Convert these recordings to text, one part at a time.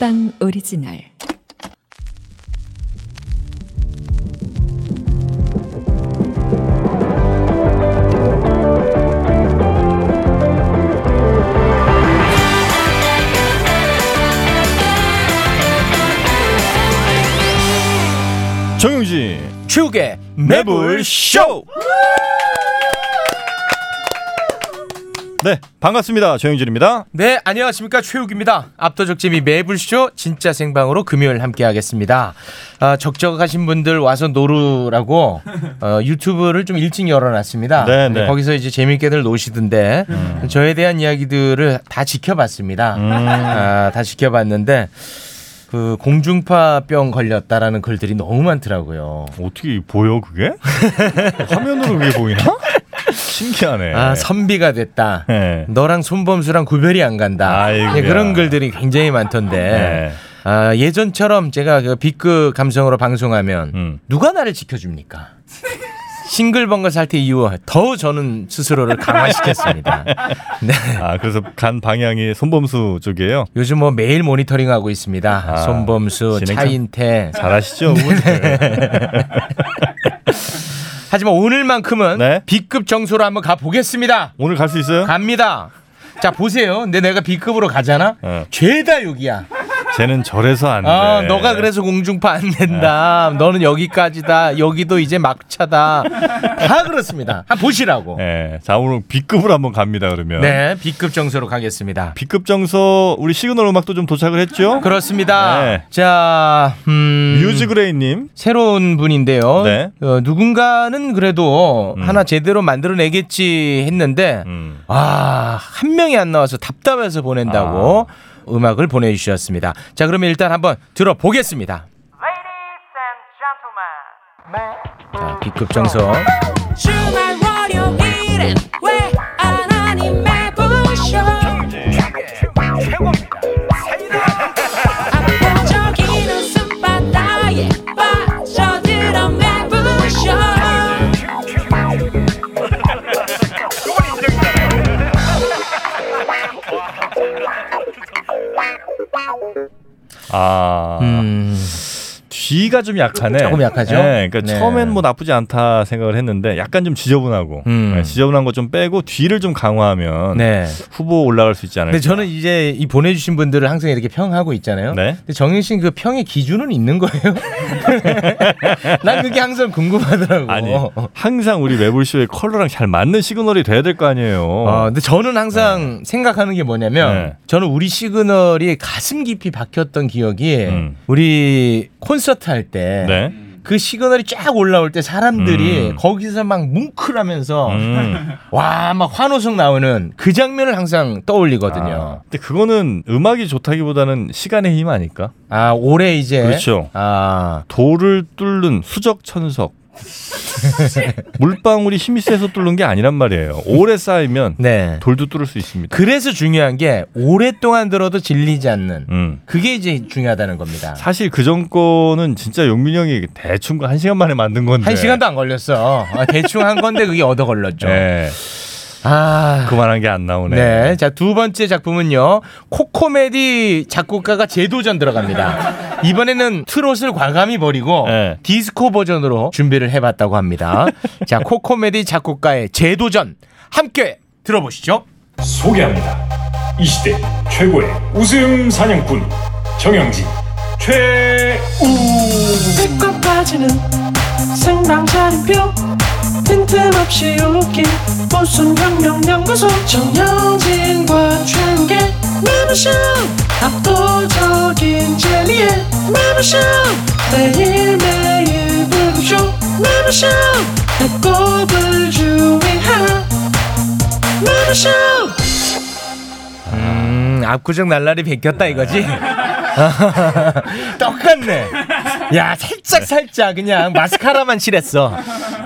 팟빵 오리지널 정영진 축의 매불 쇼. 네 반갑습니다 정영진입니다. 네 안녕하십니까 최욱입니다. 압도적 재미 매불쇼 진짜 생방으로 금요일 함께하겠습니다. 아, 적적하신 분들 와서 노르라고 어, 유튜브를 좀 일찍 열어놨습니다. 네, 네. 거기서 이제 재밌게들 노시던데 저에 대한 이야기들을 다 지켜봤습니다. 음. 아, 다 지켜봤는데 그 공중파병 걸렸다라는 글들이 너무 많더라고요. 어떻게 보여 그게? 화면으로 그게 보이나? 신기하네. 아 선비가 됐다. 네. 너랑 손범수랑 구별이 안 간다. 예, 그런 글들이 굉장히 많던데. 네. 아, 예전처럼 제가 그 B급 감성으로 방송하면 음. 누가 나를 지켜줍니까? 싱글벙글 사태 이후 더 저는 스스로를 강화시켰습니다. 네. 아 그래서 간 방향이 손범수 쪽이에요. 요즘 뭐 매일 모니터링하고 있습니다. 아, 손범수, 차인태. 잘하시죠. 하지만 오늘만큼은 네. B급 정서로 한번 가보겠습니다. 오늘 갈 수 있어요? 갑니다. 자 보세요. 근데 내가 B급으로 가잖아. 어. 죄다 욕이야. 쟤는 저래서 안 돼. 아, 너가 그래서 공중파 안 된다. 너는 여기까지다. 여기도 이제 막차다. 다 그렇습니다. 한번 보시라고. 네. 자 오늘 B급으로 한번 갑니다 그러면. 네, B급 정서로 가겠습니다. B급 정서 우리 시그널 음악도 좀 도착을 했죠? 그렇습니다. 네. 자, 음, 뮤직그레이님. 새로운 분인데요. 네. 어, 누군가는 그래도 음. 하나 제대로 만들어내겠지 했는데, 음. 아, 한 명이 안 나와서 답답해서 보낸다고 아. 음악을 보내주셨습니다. 자, 그러면 일단 한번 들어보겠습니다. 자, B급 정서. 아. 음, 뒤가 좀 약하네. 조금 약하죠? 네, 그러니까 네. 처음엔 뭐 나쁘지 않다 생각을 했는데 약간 좀 지저분하고 음. 네, 지저분한 거 좀 빼고 뒤를 좀 강화하면 네. 후보 올라갈 수 있지 않을까. 근데 저는 이제 이 보내주신 분들을 항상 이렇게 평하고 있잖아요. 네. 근데 정인 씨는 그 평의 기준은 있는 거예요? 난 그게 항상 궁금하더라고. 아니 항상 우리 매불쇼의 컬러랑 잘 맞는 시그널이 돼야 될 거 아니에요. 어, 근데 저는 항상 생각하는 게 뭐냐면 네. 저는 우리 시그널이 가슴 깊이 박혔던 기억이 음. 우리 콘서트 할때그 네. 시그널이 쫙 올라올 때 사람들이 음. 거기서 막 뭉클하면서 음. 와막 환호성 나오는 그 장면을 항상 떠올리거든요. 아, 근데 그거는 음악이 좋다기보다는 시간의 힘 아닐까? 아 올해 이제 그렇죠. 아 돌을 뚫는 수적 천석. 물방울이 힘이 세서 뚫는 게 아니란 말이에요. 오래 쌓이면 네. 돌도 뚫을 수 있습니다. 그래서 중요한 게 오랫동안 들어도 질리지 않는 음. 그게 이제 중요하다는 겁니다. 사실 그 전거는 진짜 용민이 형이 대충 그한 시간 만에 만든 건데. 한 시간도 안 걸렸어. 아, 대충 한 건데 그게 얻어 걸렸죠. 네. 아. 그만한 게 안 나오네. 네. 자, 두 번째 작품은요. 코코메디 작곡가가 재도전 들어갑니다. 이번에는 트롯을 과감히 버리고 네. 디스코 버전으로 준비를 해봤다고 합니다. 자, 코코메디 작곡가의 재도전 함께 들어보시죠. 소개합니다. 이 시대 최고의 웃음 사냥꾼 정영진 최우 빠지는 생방차림표 빈틈없이 웃긴 웃음 혁명연구소 정영진과 최욱의 매부쇼 압도적인 진리의 매부쇼 매일매일 불구쇼 매부쇼 배꼽을 주의하라 매부쇼 음, 압구정 날라리 베꼈다 이거지? 똑같네. 야, 살짝 살짝 그냥 마스카라만 칠했어.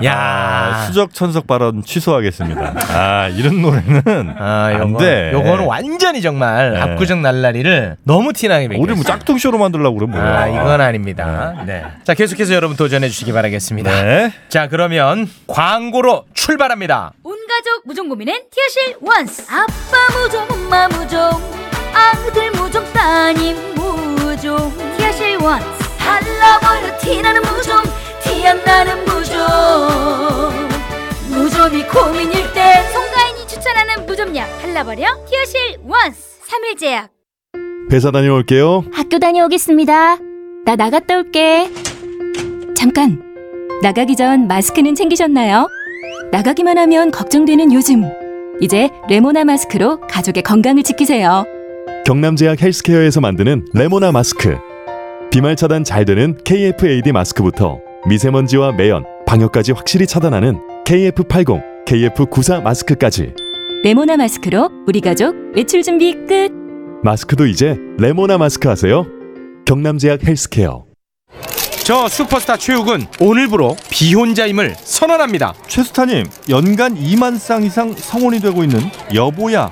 야, 아, 수적 천석 발언 취소하겠습니다. 아 이런 노래는 아, 안 요거, 돼. 요거는 완전히 정말 네. 압구정 날라리를 너무 티나게 베꼈어. 우리 뭐 짝퉁 쇼로 만들려고 그래 뭐야. 아, 이건 아닙니다. 네. 자, 계속해서 여러분 도전해 주시기 바라겠습니다. 네. 자, 그러면 광고로 출발합니다. 온 가족 무좀 고민은 티어실 원스 아빠 무좀 엄마 무좀 아들 무좀 따님 티나는 무좀 티안 나는 무좀 무좀이 고민일 때 송가인이 추천하는 무좀약 발라버려 티어실 원스 삼일제약 회사 다녀올게요. 학교 다녀오겠습니다. 나 나갔다 올게. 잠깐. 나가기 전 마스크는 챙기셨나요? 나가기만 하면 걱정되는 요즘. 이제 레모나 마스크로 가족의 건강을 지키세요. 경남제약 헬스케어에서 만드는 레모나 마스크. 비말 차단 잘 되는 KF-AD 마스크부터 미세먼지와 매연, 방역까지 확실히 차단하는 KF80, KF94 마스크까지. 레모나 마스크로 우리 가족 외출 준비 끝. 마스크도 이제 레모나 마스크 하세요. 경남제약 헬스케어. 저 슈퍼스타 최욱은 오늘부로 비혼자임을 선언합니다. 최스타님 연간 2만 쌍 이상 성혼이 되고 있는 여보야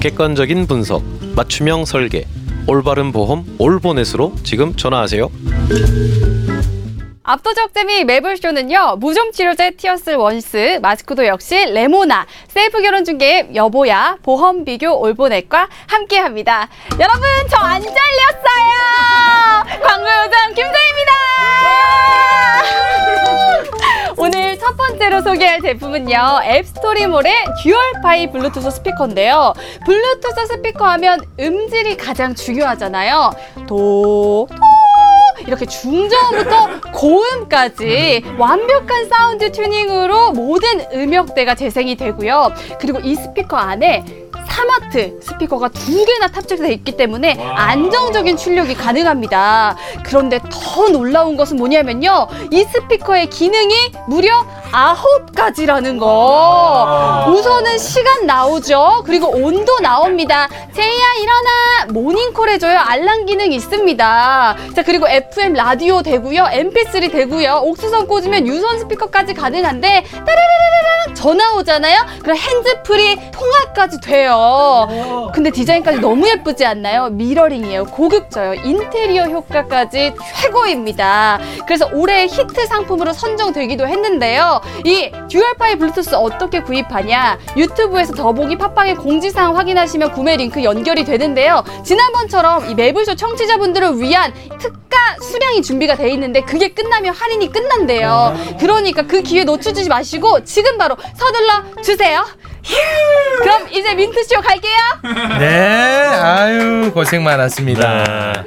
객관적인 분석 맞춤형 설계 올바른 보험 올보넷으로 지금 전화하세요. 압도적 재미 매불쇼는요 무좀 치료제 티어실 원스 마스크도 역시 레모나 셀프 결혼 중개 여보야 보험 비교 올보넷과 함께합니다. 여러분 저 안 잘렸어요! 광고 요정 김서입니다 오늘 첫 번째로 소개할 제품은요 앱스토리몰의 듀얼파이 블루투스 스피커인데요 블루투스 스피커 하면 음질이 가장 중요하잖아요 도, 도 이렇게 중저음부터 고음까지 완벽한 사운드 튜닝으로 모든 음역대가 재생이 되고요. 그리고 이 스피커 안에 3와트 스피커가 두 개나 탑재되어 있기 때문에 안정적인 출력이 가능합니다. 그런데 더 놀라운 것은 뭐냐면요. 이 스피커의 기능이 무려 아홉 가지라는 거. 우선은 시간 나오죠. 그리고 온도 나옵니다. 제이야 일어나 모닝콜 해줘요. 알람 기능 있습니다. 자 그리고 FM 라디오 되고요. MP3 되고요. AUX선 꽂으면 유선 스피커까지 가능한데 따라라라라 전화 오잖아요. 그럼 핸즈프리 통화까지 돼요. 근데 디자인까지 너무 예쁘지 않나요? 미러링이에요. 고급져요. 인테리어 효과까지 최고입니다. 그래서 올해 히트 상품으로 선정되기도 했는데요. 이 듀얼파이 블루투스 어떻게 구입하냐? 유튜브에서 더보기 팟빵의 공지사항 확인하시면 구매 링크 연결이 되는데요. 지난번처럼 이 매불쇼 청취자분들을 위한 특가 수량이 준비가 돼 있는데 그게 끝나면 할인이 끝난대요. 그러니까 그 기회 놓치지 마시고 지금 바로 서둘러 주세요. 휴! 그럼 이제 민트쇼 갈게요. 네, 아유 고생 많았습니다.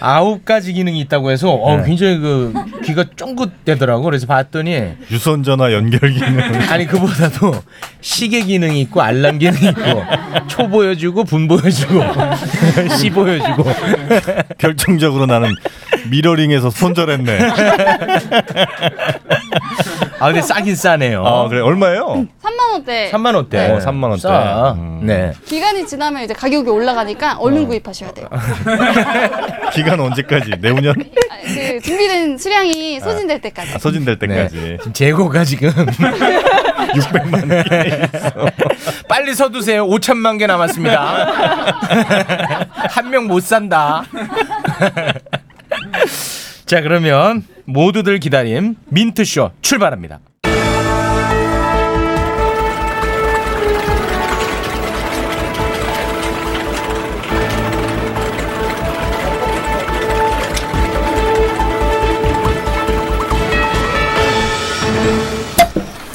아홉 가지 기능이 있다고 해서 어, 네. 굉장히 그 귀가 쫑긋대더라고. 그래서 봤더니 유선 전화 연결 기능. 아니 그보다도 시계 기능이 있고 알람 기능이 있고 초 보여주고 분 보여주고 시 보여주고 결정적으로 나는 미러링에서 손절했네. 아 근데 싸긴 싸네요. 아 그래 얼마예요? 3만 원대. 3만 원대. 어, 3만 원대. 싸. 음. 네. 기간이 지나면 이제 가격이 올라가니까 얼른 구입하셔야 돼요. 기간 언제까지? 내후년? 아, 그 준비된 수량이 소진될 때까지. 아, 소진될 네. 때까지. 지금 재고가 지금 600만 개 있어. 빨리 서두세요. 5천만 개 남았습니다. 한 명 못 산다. 자, 그러면 모두들 기다림 민트쇼 출발합니다.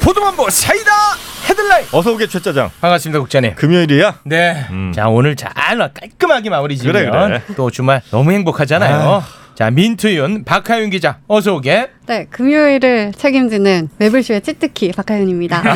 포도만보 사이다 헤드라인 어서 오게 최짜장. 반갑습니다 국장님 금요일이야? 네. 음. 자 오늘 잘 깔끔하게 마무리 지으면 그래, 그래. 또 주말 너무 행복하잖아요. 자 민트윤 박하윤 기자 어서 오게. 네, 금요일을 책임지는 매블쇼의 찌뜨키 박하윤입니다.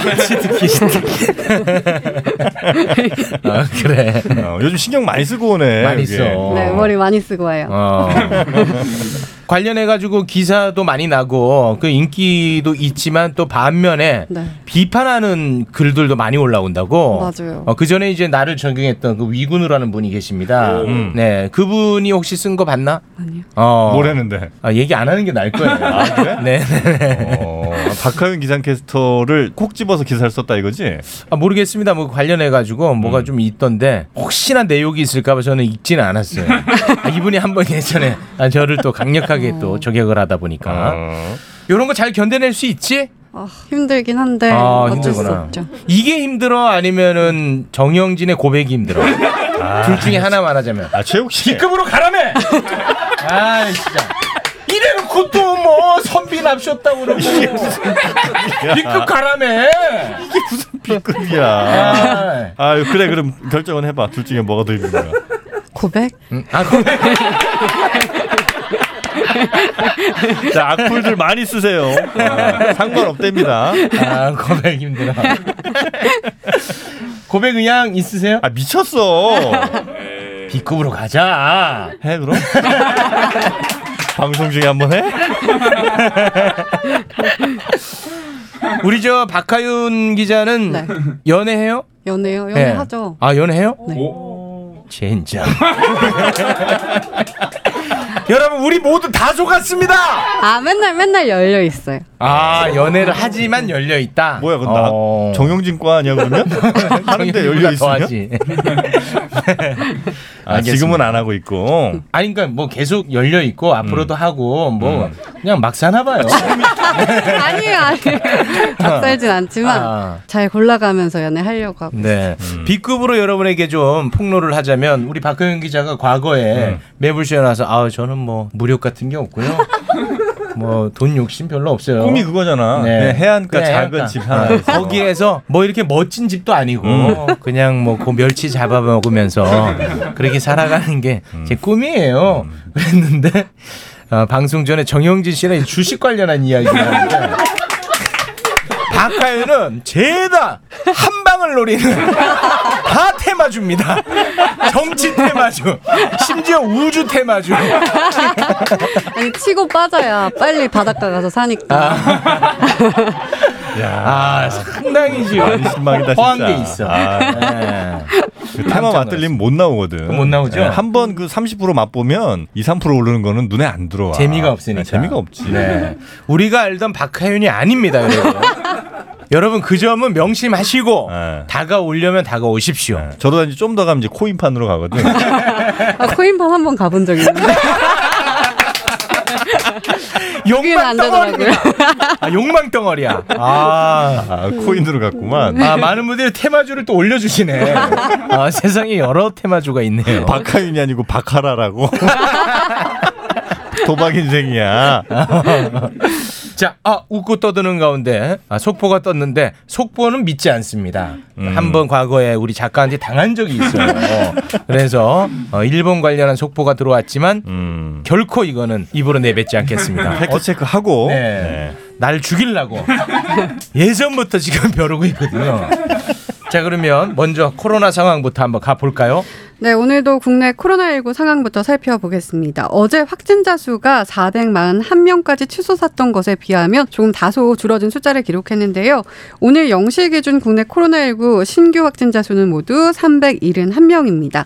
아 그래. 어, 요즘 신경 많이 쓰고 오네. 많이. 써. 네, 머리 많이 쓰고 와요. 어. 관련해 가지고 기사도 많이 나고 그 인기도 있지만 또 반면에 네. 비판하는 글들도 많이 올라온다고. 맞아요. 어, 그 전에 이제 나를 적용했던 그 위군우라는 분이 계십니다. 음. 네, 그분이 혹시 쓴 거 봤나? 아니요. 어. 뭐랬는데? 아, 얘기 안 하는 게 나을 거예요. 아, 그래? 네, 네, 네. 어, 박하윤 기상캐스터를 콕 집어서 기사를 썼다 이거지? 아, 모르겠습니다. 뭐 관련해 가지고 음. 뭐가 좀 있던데 혹시나 내용이 있을까봐 저는 읽지는 않았어요. 아, 이분이 한 번 예전에 아, 저를 또 강력하게 또 저격을 하다 보니까 어. 이런 거 잘 견뎌낼 수 있지? 아, 힘들긴 한데 아, 어쩔 수 힘들구나. 없죠. 이게 힘들어 아니면은 정영진의 고백이 힘들어? 둘 중에 하나 말하자면. 아 최욱 씨. B급으로 가라며. 아 진짜. 이래놓고 또 뭐 선비 납셨다고 그러고 B급 가라며. 이게 무슨 B급이야. 아. 아 그래 그럼 결정은 해봐. 둘 중에 뭐가 더 힘든가? 고백? 아 고백. 자 악플들 많이 쓰세요. 아, 상관없답니다. 아 고백 힘들어. 고백 의향 있으세요? 아 미쳤어. B급으로 가자. 해 그럼? 방송 중에 한번 해? 우리 저 박하윤 기자는 네. 연애해요? 연애요? 네. 연애하죠. 아 연애해요? 네. 진짜. 여러분 우리 모두 다 속았습니다. 아, 맨날 맨날 열려 있어요. 아 연애를 하지만 열려 있다. 뭐야 그럼 나 어. 정영진과 아니야 그러면? 하는데 열려 있으면? 더하지. 아, 지금은 안 하고 있고. 아니 그러니까 뭐 계속 열려 있고 앞으로도 음. 하고 뭐 그냥 막 사나 봐요. 아니에요, 아니에요. 막 살진 않지만 아. 잘 골라가면서 연애하려고 하고. 네. 음. B급으로 여러분에게 좀 폭로를 하자면 우리 박효영 기자가 과거에 음. 매불쇼에 나와서 아 저는 뭐 무력 같은 게 없고요. 뭐 돈 욕심 별로 없어요. 꿈이 그거잖아. 네, 해안가 작은 집 하나 어, 있어. 거기에서 뭐 이렇게 멋진 집도 아니고 음. 그냥 뭐 그 멸치 잡아 먹으면서 그렇게 살아가는 게제 음. 꿈이에요. 그랬는데 어, 방송 전에 정영진 씨랑 주식 관련한 이야기를 박하윤은 죄다 한 방을 노리는 다 테마주입니다. 정치 테마주, 심지어 우주 테마주. 아니, 치고 빠져야 빨리 바닷가 가서 사니까. 아, 상당히 지금 신망이다 진짜. 허한 게 있어. 아, 네. 그 테마 맞들리면 못 나오거든. 못 나오죠? 한번 그 30% 맛보면 2, 3% 오르는 거는 눈에 안 들어와. 재미가 없으니까. 네, 재미가 없지. 네. 우리가 알던 박하윤이 아닙니다, 여러분. 여러분 그 점은 명심하시고 네. 다가오려면 다가오십시오. 저러다 이제 좀 더 가면 이제 코인판으로 가거든. 아, 코인판 한번 가본 적 있는데. 욕망. 되더라고요. 아, 욕망 덩어리야. 아, 아, 코인으로 갔구만. 아, 많은 분들이 테마주를 또 올려주시네. 아, 세상에 여러 테마주가 있네요. 박하윤이 아니고 박하라라고. 도박 인생이야. 자, 아, 웃고 떠드는 가운데 아, 속보가 떴는데 속보는 믿지 않습니다. 음. 한번 과거에 우리 작가한테 당한 적이 있어요. 그래서 어, 일본 관련한 속보가 들어왔지만 음. 결코 이거는 입으로 내뱉지 않겠습니다. 팩트 체크 하고. 네. 날 죽이려고 예전부터 지금 벼르고 있거든요. 자 그러면 먼저 코로나 상황부터 한번 가볼까요? 네, 오늘도 국내 코로나19 상황부터 살펴보겠습니다. 어제 확진자 수가 441명까지 치솟았던 것에 비하면 조금 다소 줄어든 숫자를 기록했는데요. 오늘 0시 기준 국내 코로나19 신규 확진자 수는 모두 371명입니다.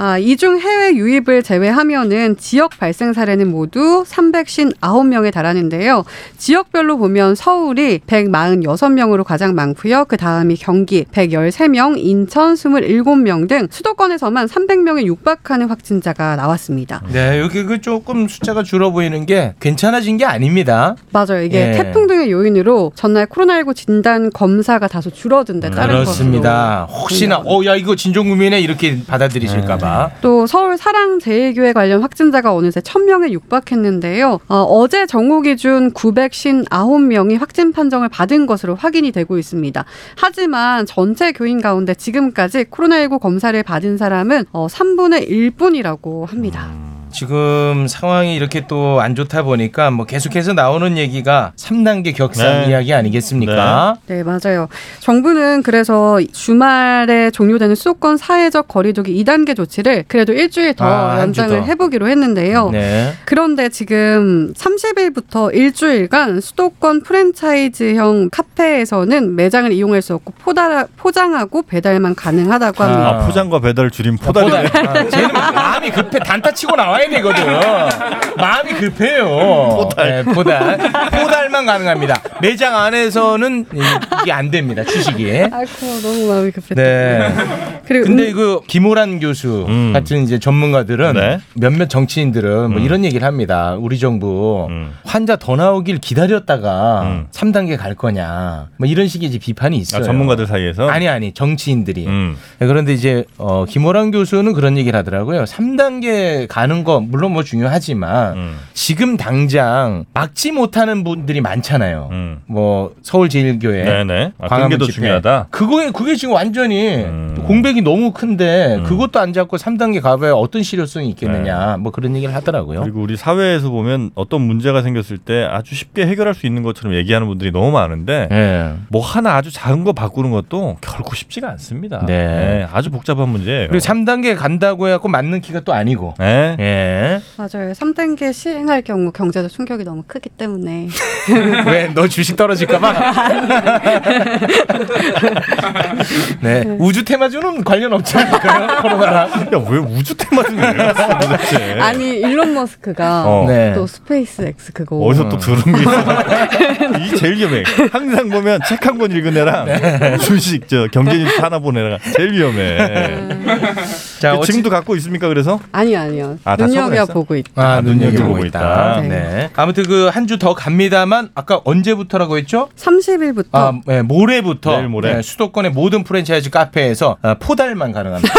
아, 이중 해외 유입을 제외하면은 지역 발생 사례는 모두 359명에 달하는데요. 지역별로 보면 서울이 146명으로 가장 많고요. 그 다음이 경기 113명, 인천 27명 등 수도권에서만 300명에 육박하는 확진자가 나왔습니다. 네 여기 그 조금 숫자가 줄어 보이는 게 괜찮아진 게 아닙니다. 맞아요. 이게 예. 태풍 등의 요인으로 전날 코로나19 진단 검사가 다소 줄어든 데 따른 그렇습니다. 것으로 혹시나 어 야 이거 진종구민에 이렇게 받아들이실까 봐. 또 서울 사랑 제일교회 관련 확진자가 어느새 1000명에 육박했는데요. 어, 제 정오 기준 959명이 확진 판정을 받은 것으로 확인이 되고 있습니다. 하지만 전체 교인 가운데 지금까지 코로나19 검사를 받은 사람은 어, 3분의 1뿐이라고 합니다. 지금 상황이 이렇게 또 안 좋다 보니까 뭐 계속해서 나오는 얘기가 3단계 격상 네. 이야기 아니겠습니까? 네, 맞아요. 정부는 그래서 주말에 종료되는 수도권 사회적 거리두기 2단계 조치를 그래도 일주일 더 아, 연장을 더. 해보기로 했는데요. 네. 그런데 지금 30일부터 일주일간 수도권 프랜차이즈형 카페에서는 매장을 이용할 수 없고 포다, 포장하고 배달만 가능하다고 합니다. 아, 포장과 배달을 줄인 포달이. 포달. 아, 쟤는 마음이 급해 단타 치고 나와 야 되거든. 마음이 급해요. 포달. 네, 포달. 포달만 가능합니다. 매장 안에서는 이- 이게 안 됩니다. 주식이. 아이고 너무 마음이 급했다. 네. 그리고 근데 그 김호란 교수 같은 이제 전문가들은 네. 몇몇 정치인들은 뭐 이런 얘기를 합니다. 우리 정부 환자 더 나오길 기다렸다가 3단계 갈 거냐. 뭐 이런 식의 이제 비판이 있어요. 아, 전문가들 사이에서? 아니 아니 정치인들이. 음. 네, 그런데 이제 어, 김호란 교수는 그런 얘기를 하더라고요. 3단계 가는 거 물론 뭐 중요하지만 음. 지금 당장 막지 못하는 분들이 많잖아요. 뭐 서울제일교회 음. 네네. 아, 광화문 그게 더 집회. 중요하다? 음. 그거에 그게 지금 완전히 공백이 너무 큰데 그것도 안 잡고 3단계 가봐야 어떤 실효성이 있겠느냐. 뭐 그런 얘기를 하더라고요. 네. 그리고 우리 사회에서 보면 어떤 문제가 생겼을 때 아주 쉽게 해결할 수 있는 것처럼 얘기하는 분들이 너무 많은데 네. 뭐 하나 아주 작은 거 바꾸는 것도 결코 쉽지가 않습니다. 네. 네, 아주 복잡한 문제예요. 그리고 3단계 간다고 해갖고 맞는 키가 또 아니고. 네. 예. 맞아요. 3단계 시행할 경우 경제적 충격이 너무 크기 때문에 왜 너 주식 떨어질까봐? 네. 우주 테마주는 관련 없지 않을까요? 코로나랑. 야 왜 우주 테마주는 왜 갔어 도대체? 아니 일론 머스크가 어. 네. 또 스페이스 X 그거 어디서 또 들은 게 있어? 이 제일 위험해. 항상 보면 책 한 권 읽은 애랑 네. 주식 저 경제뉴스 하나 본 애랑 제일 위험해. 자, 그 지금도 갖고 있습니까? 그래서? 아니 아니요. 아, 다 눈여겨? 보고 있다. 아, 눈여겨 보고 눈여겨보고 있다. 있다. 네. 아무튼 그 한 주 더 갑니다만 아까 언제부터라고 했죠? 30일부터 아, 네, 모레부터 내일 모레. 네, 수도권의 모든 프랜차이즈 카페에서 아, 포달만 가능합니다.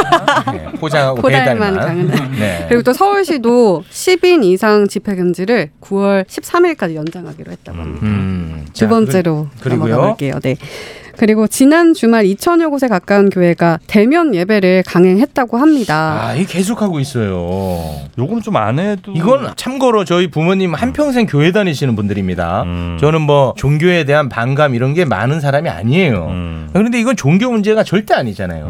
네, 포장하고 포달만 배달만. 네. 그리고 또 서울시도 10인 이상 집회 금지를 9월 13일까지 연장하기로 했다고 합니다. 음, 두 자, 번째로 그-. 넘어가 볼게요. 네. 그리고 지난 주말 2천여 곳에 가까운 교회가 대면 예배를 강행했다고 합니다. 아, 이 계속하고 있어요. 요거는 좀 안 해도 이건 참고로 저희 부모님 한평생 교회 다니시는 분들입니다. 음. 저는 뭐 종교에 대한 반감 이런 게 많은 사람이 아니에요. 음. 그런데 이건 종교 문제가 절대 아니잖아요.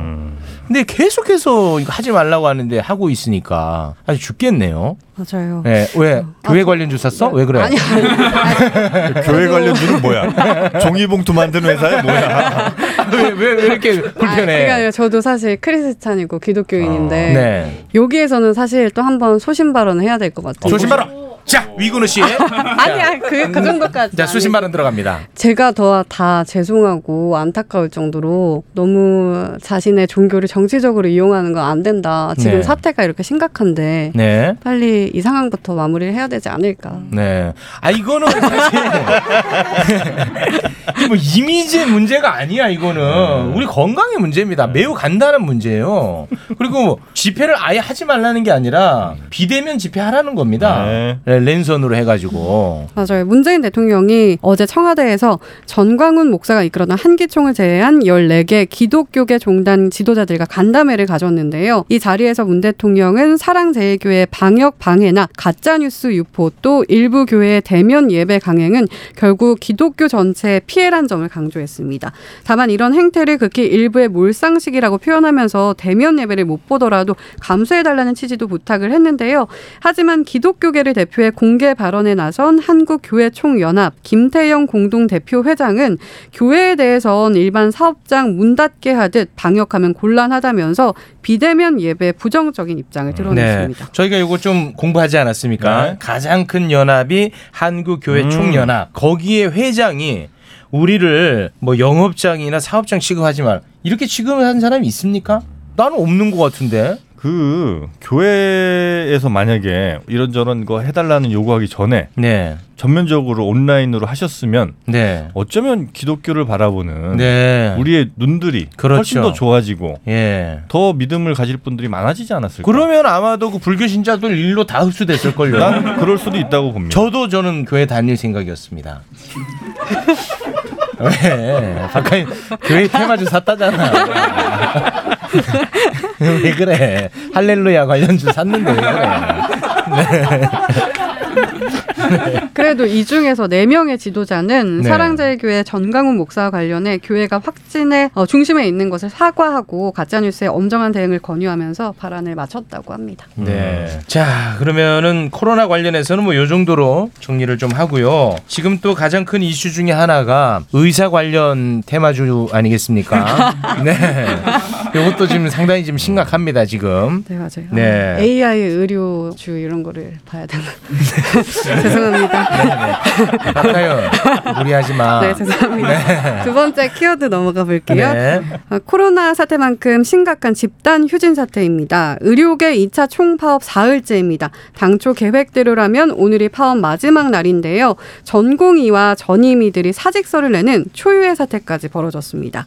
근데 계속해서 이거 하지 말라고 하는데 하고 있으니까 아주 죽겠네요. 맞아요. 네, 왜 교회 관련 주 샀어? 왜 그래? 아니, 교회 관련주는 뭐야? 종이봉투 만드는 회사야 뭐야? 왜, 왜, 왜 이렇게 불편해? 그게 아니라 저도 사실 크리스찬이고 기독교인인데 네. 여기에서는 사실 또 한번 소신 발언을 해야 될 것 같아요. 소신 발언. 자, 위근우 씨. 아니야 그, 그 정도까지. 자, 수신 발언 들어갑니다. 제가 더 다 죄송하고 안타까울 정도로 너무 자신의 종교를 정치적으로 이용하는 건 안 된다. 지금 네. 사태가 이렇게 심각한데 네. 빨리 이 상황부터 마무리를 해야 되지 않을까. 네. 아 이거는 사실 뭐 이미지의 문제가 아니야 이거는 우리 건강의 문제입니다. 매우 간단한 문제예요. 그리고 집회를 아예 하지 말라는 게 아니라 비대면 집회하라는 겁니다. 네, 랜선으로 해가지고. 맞아요. 문재인 대통령이 어제 청와대에서 전광훈 목사가 이끌어낸 한기총을 제외한 14개 기독교계 종단 지도자들과 간담회를 가졌는데요. 이 자리에서 문 대통령은 사랑제일교회 방역 방해나 가짜뉴스 유포 또 일부 교회의 대면 예배 강행은 결국 기독교 전체에 피해란 점을 강조했습니다. 다만 이런 행태를 극히 일부의 몰상식이라고 표현하면서 대면 예배를 못 보더라도 감수해달라는 취지도 부탁을 했는데요. 하지만 기독교계를 대표 해 공개 발언에 나선 한국교회 총연합 김태영 공동대표 회장은 교회에 대해선 일반 사업장 문 닫게 하듯 방역하면 곤란하다면서 비대면 예배 부정적인 입장을 드러냈습니다. 네. 저희가 이거 좀 공부하지 않았습니까? 네. 가장 큰 연합이 한국교회 음. 총연합. 거기에 회장이 우리를 뭐 영업장이나 사업장 취급하지 말 이렇게 취급한 사람이 있습니까? 나는 없는 것 같은데. 그 교회에서 만약에 이런저런 거 해달라는 요구하기 전에 네. 전면적으로 온라인으로 하셨으면 네. 어쩌면 기독교를 바라보는 네. 우리의 눈들이 그렇죠. 훨씬 더 좋아지고 예. 더 믿음을 가질 분들이 많아지지 않았을까? 그러면 아마도 그 불교 신자들 일로 다 흡수됐을 걸요. 난 그럴 수도 있다고 봅니다. 저도 저는 교회 다닐 생각이었습니다. 왜? 아까 교회 테마주 샀다잖아. 왜 그래? 할렐루야 관련주 샀는데 왜 그래? 그래도 이 중에서 네명의 지도자는 네. 사랑제일교회 전강훈 목사와 관련해 교회가 확진의 어, 중심에 있는 것을 사과하고 가짜뉴스에 엄정한 대응을 권유하면서 발언을 마쳤다고 합니다. 네. 자, 그러면은 코로나 관련해서는 뭐 요 정도로 정리를 좀 하고요. 지금 또 가장 큰 이슈 중에 하나가 의사 관련 테마주 아니겠습니까? 네. 이것도 지금 상당히 지금 심각합니다, 지금. 네, 맞아요. 네. AI 의료주 이런 거를 봐야 되나? 죄송합니다. 박하연, 무리하지 마. 네, 죄송합니다. 두 번째 키워드 넘어가 볼게요. 네. 어, 코로나 사태만큼 심각한 집단 휴진 사태입니다. 의료계 2차 총파업 사흘째입니다. 당초 계획대로라면 오늘이 파업 마지막 날인데요. 전공의와 전임의들이 사직서를 내는 초유의 사태까지 벌어졌습니다.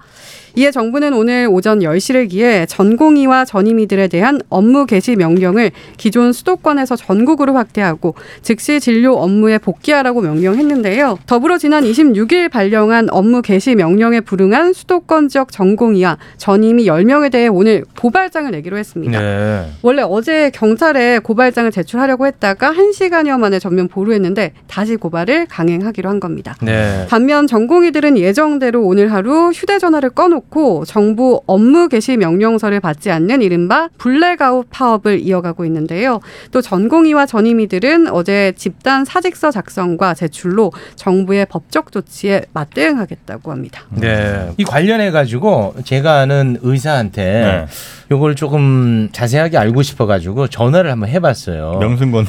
이에 정부는 오늘 오전 10시를 기해 전공의와 전임의들에 대한 업무 개시 명령을 기존 수도권에서 전국으로 확대하고 즉시 진료 업무에 복귀하라고 명령했는데요. 더불어 지난 26일 발령한 업무 개시 명령에 불응한 수도권 지역 전공의와 전임의 10명에 대해 오늘 고발장을 내기로 했습니다. 네. 원래 어제 경찰에 고발장을 제출하려고 했다가 1시간여 만에 전면 보류했는데 다시 고발을 강행하기로 한 겁니다. 네. 반면 전공의들은 예정대로 오늘 하루 휴대전화를 꺼놓고 정부 업무 개시 명령서를 받지 않는 이른바 블랙아웃 파업을 이어가고 있는데요. 또 전공의와 전임의들은 어제 집단 사직서 작성과 제출로 정부의 법적 조치에 맞대응하겠다고 합니다. 네. 이 관련해 가지고 제가 아는 의사한테 네. 요걸 조금 자세하게 알고 싶어 가지고 전화를 한번 해 봤어요. 명승건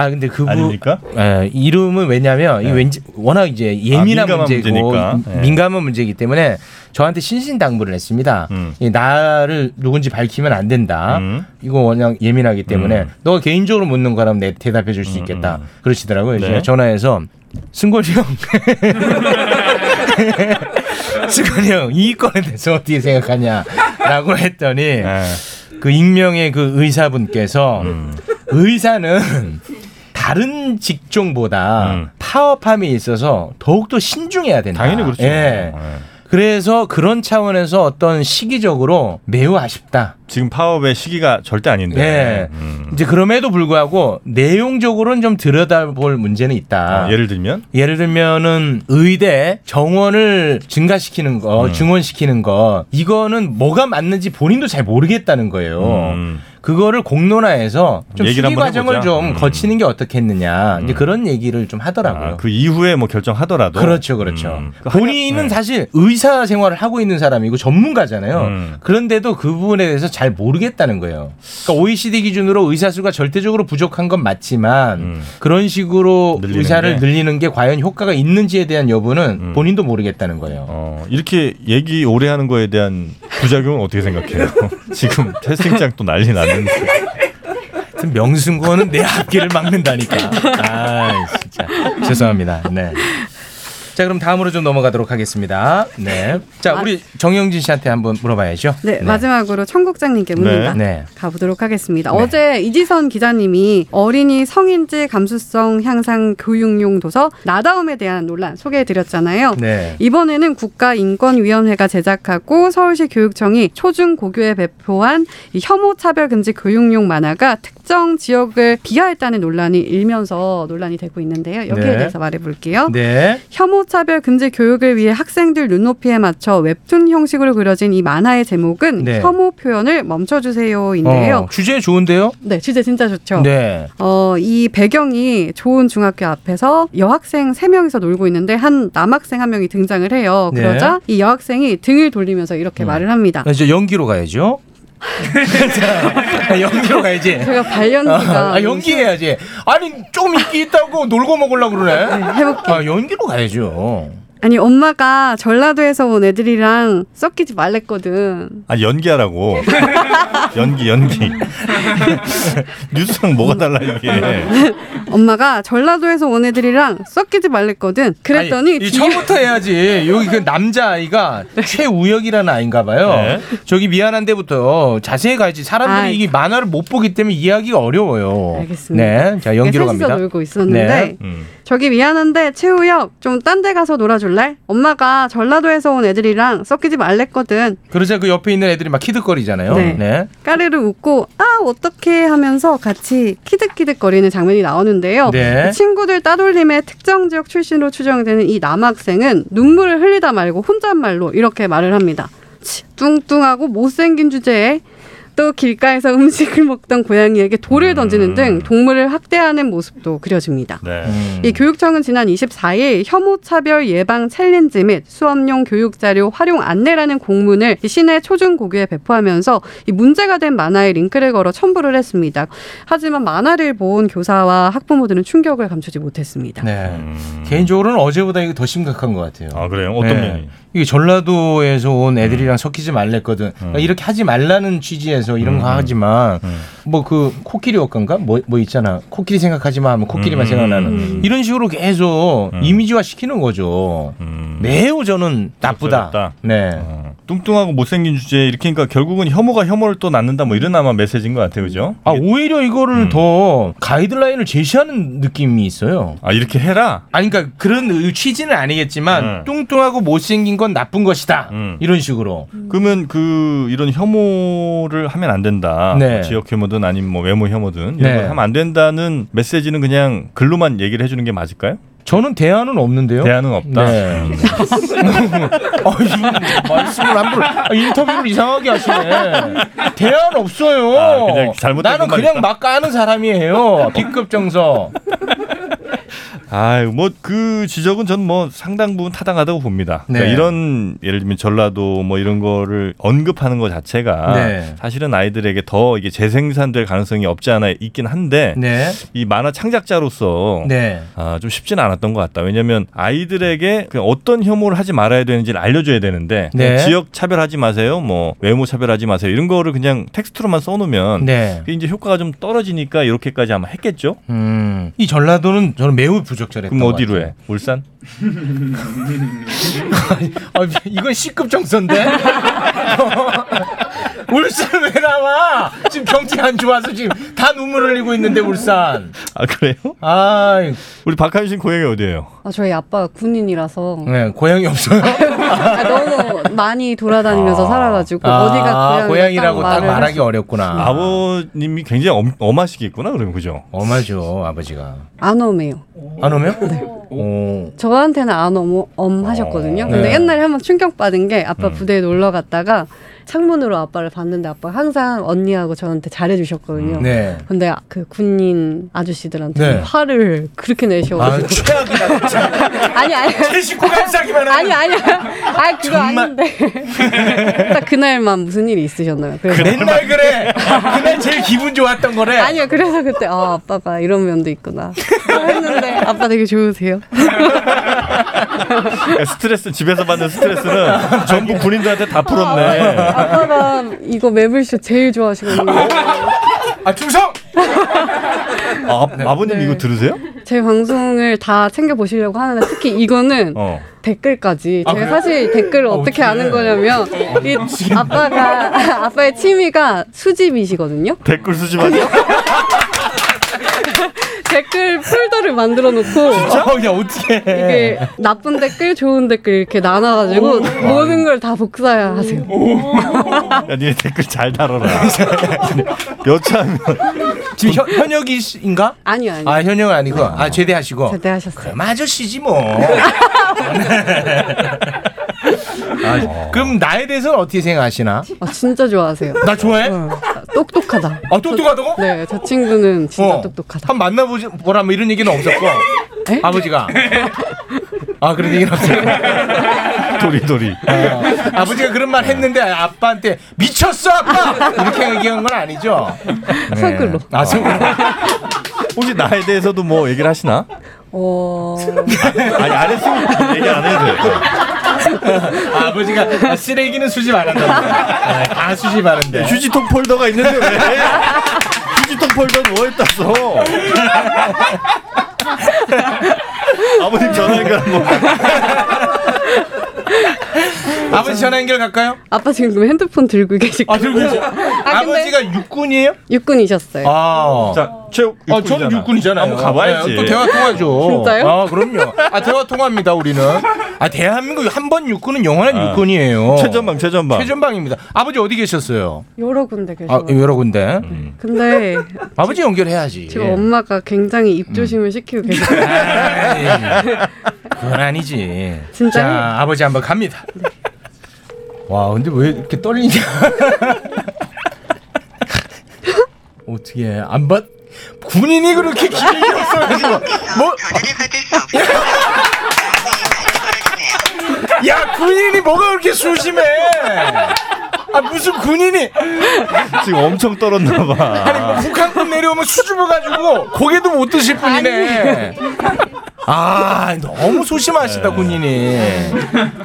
아 근데 그분? 예, 이름은 왜냐면 이 네. 왠지 워낙 이제 예민한 민감한 문제고 문제니까. 음, 네. 민감한 문제이기 때문에 저한테 신신당부를 했습니다. 음. 이 나를 누군지 밝히면 안 된다. 음. 이거 워낙 예민하기 때문에 음. 너가 개인적으로 묻는 거라면 내 대답해 줄 수 있겠다. 그러시더라고요. 네. 제가 전화해서 승곤이 형. 승곤이 형, 이 건에 대해서 어떻게 생각하냐 라고 했더니 네. 그 익명의 그 의사분께서 음. 의사는 다른 직종보다 파업함에 있어서 더욱더 신중해야 된다. 음. 당연히 그렇죠. 예. 그래서 그런 차원에서 어떤 시기적으로 매우 아쉽다. 지금 파업의 시기가 절대 아닌데. 예. 음. 이제 그럼에도 불구하고 내용적으로는 좀 들여다볼 문제는 있다. 아, 예를 들면 예를 들면은 의대 정원을 증가시키는 거, 음. 증원시키는 거, 이거는 뭐가 맞는지 본인도 잘 모르겠다는 거예요. 그거를 공론화해서 좀 음. 얘기를 수기 과정을 해보자. 좀 음. 거치는 게 어떻겠느냐. 이제 그런 얘기를 좀 하더라고요. 아, 그 이후에 뭐 결정하더라도 그렇죠, 그렇죠. 음. 본인은 네. 사실 의사 생활을 하고 있는 사람이고 전문가잖아요. 음. 그런데도 그 부분에 대해서 잘 모르겠다는 거예요. 그러니까 OECD 기준으로 의사 수가 절대적으로 부족한 건 맞지만 그런 식으로 음. 의사를 게? 늘리는 게 과연 효과가 있는지에 대한 여부는 음. 본인도 모르겠다는 거예요. 어, 이렇게 얘기 오래 하는 거에 대한 부작용은 어떻게 생각해요? 지금 테스팅장 또 난리 났는데. 하여튼 명승구는 내 앞길을 막는다니까. 아, 진짜. 죄송합니다. 네. 자, 그럼 다음으로 좀 넘어가도록 하겠습니다. 네. 자, 우리 정영진 씨한테 한번 물어봐야죠. 네, 마지막으로 청국장님께 묻는다. 네. 가보도록 하겠습니다. 네. 어제 이지선 기자님이 어린이 성인지 감수성 향상 교육용 도서 나다움에 대한 논란 소개해드렸잖아요. 네. 이번에는 국가인권위원회가 제작하고 서울시 교육청이 초중 고교에 배포한 이 혐오 차별 금지 교육용 만화가 특 정 지역을 비하했다는 논란이 일면서 논란이 되고 있는데요. 여기에 네. 대해서 말해볼게요. 네. 혐오 차별 금지 교육을 위해 학생들 눈높이에 맞춰 웹툰 형식으로 그려진 이 만화의 제목은 네. 혐오 표현을 멈춰주세요인데요. 어, 주제 좋은데요? 네, 주제 진짜 좋죠. 네. 어, 이 배경이 좋은 중학교 앞에서 여학생 세명이서 놀고 있는데 한 남학생 한 명이 등장을 해요. 네. 그러자 이 여학생이 등을 돌리면서 이렇게 말을 합니다. 이제 연기로 가야죠. 자, 연기로 가야지. 제가 발연기가 아, 연기해야지. 아니 좀 인기 있다고 놀고 먹으려고 그러네. 네, 해볼게요. 아, 연기로 가야죠. 아니 엄마가 전라도에서 온 애들이랑 섞이지 말랬거든. 아 연기하라고. 연기 연기. 뉴스랑 뭐가 달라 이게. 엄마가 전라도에서 온 애들이랑 섞이지 말랬거든. 그랬더니 아니, 이 뒤- 처음부터 해야지. 여기 그 남자 아이가 최우혁이라는 아이인가 봐요. 네. 저기 미안한데부터 자세히 가야지. 사람들이 아. 이 만화를 못 보기 때문에 이해하기가 어려워요. 알겠습니다. 네, 자 연기로 셋이서 갑니다. 놀고 있었는데 네. 음. 저기 미안한데 최우혁 좀 딴 데 가서 놀아줄래? 엄마가 전라도에서 온 애들이랑 섞이지 말랬거든. 그러자 그 옆에 있는 애들이 막 키득거리잖아요. 네. 네. 까르르 웃고 아 어떻게 하면서 같이 키득키득거리는 장면이 나오는데요. 네. 이 친구들 따돌림의 특정 지역 출신으로 추정되는 이 남학생은 눈물을 흘리다 말고 혼잣말로 이렇게 말을 합니다. 치, 뚱뚱하고 못생긴 주제에 또 길가에서 음식을 먹던 고양이에게 돌을 던지는 등 동물을 학대하는 모습도 그려집니다. 네. 음. 이 교육청은 지난 24일 혐오차별 예방 챌린지 및 수업용 교육자료 활용 안내라는 공문을 이 시내 초중고교에 배포하면서 이 문제가 된 만화에 링크를 걸어 첨부를 했습니다. 하지만 만화를 본 교사와 학부모들은 충격을 감추지 못했습니다. 네. 개인적으로는 어제보다 이게 더 심각한 것 같아요. 아 그래요? 어떤 네. 면이? 이게 전라도에서 온 애들이랑 섞이지 말랬거든. 그러니까 이렇게 하지 말라는 취지에서 이런 거 하지만 뭐 그 코끼리 옷간가 뭐, 뭐 있잖아. 코끼리 생각하지 마 하면 코끼리만 음. 생각나는 음. 이런 식으로 계속 이미지화 시키는 거죠. 매우 저는 나쁘다. 네. 어, 뚱뚱하고 못생긴 주제 이렇게 그러니까 결국은 혐오가 혐오를 또 낳는다 뭐 이런 아마 메시지인 것 같아요, 그죠? 아 오히려 이거를 더 가이드라인을 제시하는 느낌이 있어요. 아 이렇게 해라. 아니 그러니까 그런 의- 취지는 아니겠지만 음. 뚱뚱하고 못생긴 건 나쁜 것이다. 이런 식으로. 그러면 그 이런 혐오를 하면 안 된다. 네. 뭐 지역 혐오든 아니면 뭐 외모 혐오든 이런 네. 걸 하면 안 된다는 메시지는 그냥 글로만 얘기를 해주는 게 맞을까요? 저는 대안은 없는데요. 대안은 없다. 네. 어, 이 말씀을 함부로 아, 인터뷰를 이상하게 하시네. 대안 없어요. 아, 그냥 나는 그냥? 막 까는 사람이에요. B급 정서. 아, 뭐그 지적은 전 뭐 상당 부분 타당하다고 봅니다. 그러니까 네. 이런 예를 들면 전라도 뭐 이런 거를 언급하는 것 자체가 네. 사실은 아이들에게 더 이게 재생산될 가능성이 없지 않아 있긴 한데 네. 이 만화 창작자로서 네. 아, 좀 쉽지는 않았던 것 같다. 왜냐하면 아이들에게 그 어떤 혐오를 하지 말아야 되는지를 알려줘야 되는데 네. 지역 차별하지 마세요, 뭐 외모 차별하지 마세요 이런 거를 그냥 텍스트로만 써놓으면 네. 이제 효과가 좀 떨어지니까 이렇게까지 아마 했겠죠. 음. 이 전라도는 저는 매우 부적절했던 그럼 것 어디로. 해? 울산? 아, 이건 C급 정서인데? 울산 왜 나와? 지금 경기 안 좋아서 지금 다 눈물 흘리고 있는데 울산. 아 그래요? 아, 우리 박하윤 씨 고향이 어디예요? 아, 저희 아빠가 군인이라서 네, 고향이 없어요. 아, 너무 많이 돌아다니면서 살아가지고 아, 어디가 고향이라고 딱 말을 말하기 수- 어렵구나. 아버님이 굉장히 엄, 엄하시겠구나 그러면 그죠? 엄하죠 아버지가. 안 오메요. 안 오면? 네. 오. 저한테는 안 오모 엄 하셨거든요. 근데 네. 옛날에 한번 충격 받은 게 아빠 음. 부대에 놀러 갔다가 창문으로 아빠를 봤는데 아빠가 항상 언니하고 저한테 잘해주셨거든요. 네. 근데 그 군인 아저씨들한테 네. 화를 그렇게 아, 내셔가지고 최악이다. 진짜. 아니 아니 제 식구 감싸기만 하는. 아니 아니 아니 그거 정말. 아닌데 딱 그날만 무슨 일이 있으셨나요? 그래서 맨날 그래. 그날 제일 기분 좋았던 거래. 아니요 그래서 그때 아 아빠가 이런 면도 있구나 했는데 아빠 되게 좋으세요. 그러니까 스트레스 집에서 받는 스트레스는 전부 군인들한테 다 풀었네. 아빠가 이거 매블쇼 제일 좋아하시거든요. 아 충성. 아, 네. 아버님 이거 들으세요? 제 방송을 다 챙겨 보시려고 하는데 특히 이거는 어. 댓글까지 아, 제가 그래요? 사실 댓글을 어, 어떻게 어떡해. 아는 거냐면 이 아빠가 아빠의 취미가 수집이시거든요. 댓글 수집하죠? 댓글 폴더를 만들어 놓고 진짜? 어, 야 어떻게? 이게 나쁜 댓글, 좋은 댓글 이렇게 나눠가지고 모든 걸 다 복사하세요. 야, 니네 댓글 잘 달아라. 여차하면 지금 현, 현역이인가? 아니요, 아니요. 아 현역 아니고 아 제대하시고. 제대하셨어요. 그럼 아저씨지 뭐. 아, 그럼 나에 대해서는 어떻게 생각하시나? 아, 진짜 좋아하세요. 나 좋아해? 어, 똑똑하다. 아 똑똑하다고? 네, 저 친구는 진짜 어. 똑똑하다. 한 만나보지 보라 뭐 이런 얘기는 없었고 아버지가 아 그런 얘기는 없어요. 도리도리. 어, 아버지가 그런 말 했는데 아빠한테 미쳤어 아빠 이렇게 얘기한 건 아니죠? 네. 속으로. 아 속으로. 혹시 나에 대해서도 뭐 얘기를 하시나? 어, 아니 안 했으면 얘기 안 해도 돼. 아, 아버지가 아, 쓰레기는 수집 안 한다. 네, 다 수집하는데. 휴지통 폴더가 있는데 왜? 휴지통 폴더는 뭐에 땄어? 아버님 전화 연결 한번. 아버지 전화 연결 갈까요? 아빠 지금 핸드폰 들고 계실 아 거예요? 들고 계세요. 아, 아, 아버지가 육군이에요? 육군이셨어요. 아. 자, 최욱 아, 저는 육군이잖아요. 한번 가봐야지. 네, 또 대화 통하죠. 진짜요? 아, 그럼요. 아, 대화 통합니다, 우리는. 아, 대한민국 한 번 육군은 영원한 아. 육군이에요. 최전방, 최전방. 최전방입니다. 아버지 어디 계셨어요? 여러 군데 계셔. 아, 여러 군데. 근데 아버지 연결해야지. 지금 엄마가 굉장히 입조심을 시키고 계세요. 아이, 그건 아니지. 진짜요? 자, 아버지 한번 갑니다. 와, 근데 왜 이렇게 떨리냐? 어떻게 안 받? 군인이 그렇게 길게 없어가지고 뭐? 야 군인이 뭐가 그렇게 소심해? 아 무슨 군인이 지금 엄청 떨었나 봐. 아니 뭐 북한군 내려오면 수줍어 가지고 고개도 못 드실 분이네. 아 너무 소심하시다 군인이.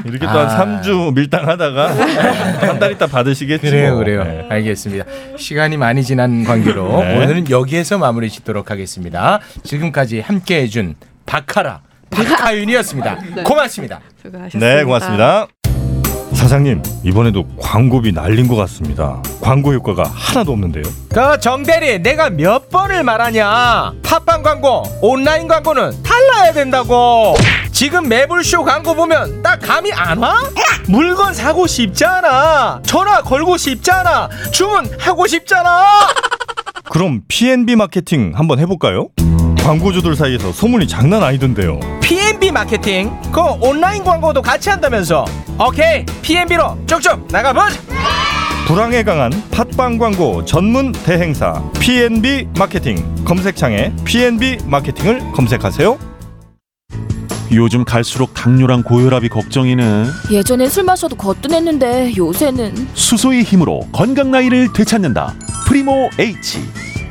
이렇게 또 아. 한 3주 밀당하다가 한 달 있다 받으시겠지. 그래요, 뭐. 그래요. 네. 알겠습니다. 시간이 많이 지난 관계로 네. 오늘은 여기에서 마무리 짓도록 하겠습니다. 지금까지 함께 해준 박하라, 박하윤이었습니다. 고맙습니다. 네, 고맙습니다. 사장님, 이번에도 광고비 날린 것 같습니다. 광고 효과가 하나도 없는데요. 그 정대리 내가 몇 번을 말하냐 팟빵 광고 온라인 광고는 달라야 된다고 지금 매불쇼 광고 보면 딱 감이 안 와? 물건 사고 싶잖아 전화 걸고 싶잖아 주문 하고 싶잖아 그럼 P&B 마케팅 한번 해볼까요? 광고주들 사이에서 소문이 장난 아니던데요. PNB 마케팅 그 온라인 광고도 같이 한다면서 오케이 PNB로 쭉쭉 나가보자 불황에 강한 팟빵 광고 전문 대행사 P&B 마케팅 검색창에 P&B 마케팅을 검색하세요. 요즘 갈수록 당뇨랑 고혈압이 걱정이네. 예전엔 술 마셔도 거뜬했는데 요새는 수소의 힘으로 건강 나이를 되찾는다. 프리모 H.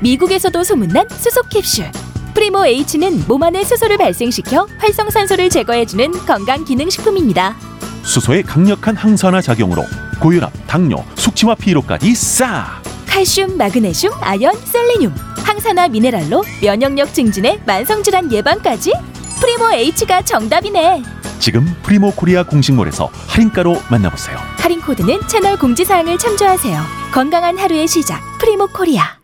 미국에서도 소문난 수소 캡슐. 프리모 H는 몸 안에 수소를 발생시켜 활성산소를 제거해주는 건강 기능 식품입니다. 수소의 강력한 항산화 작용으로 고혈압, 당뇨, 숙취와 피로까지 싹. 칼슘, 마그네슘, 아연, 셀레늄, 항산화 미네랄로 면역력 증진에 만성 질환 예방까지 프리모 H가 정답이네. 지금 프리모 코리아 공식몰에서 할인가로 만나보세요. 할인 코드는 채널 공지 사항을 참조하세요. 건강한 하루의 시작 프리모 코리아.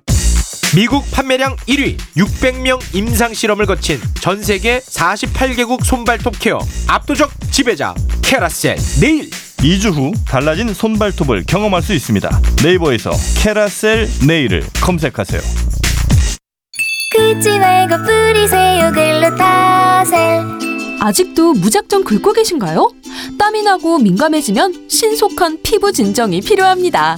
미국 판매량 1위 600명 임상 실험을 거친 전 세계 48개국 손발톱 케어 압도적 지배자 캐라셀 네일 2주 후 달라진 손발톱을 경험할 수 있습니다 네이버에서 캐라셀 네일을 검색하세요 긁지 말고 뿌리세요 글루타셀 아직도 무작정 긁고 계신가요? 땀이 나고 민감해지면 신속한 피부 진정이 필요합니다.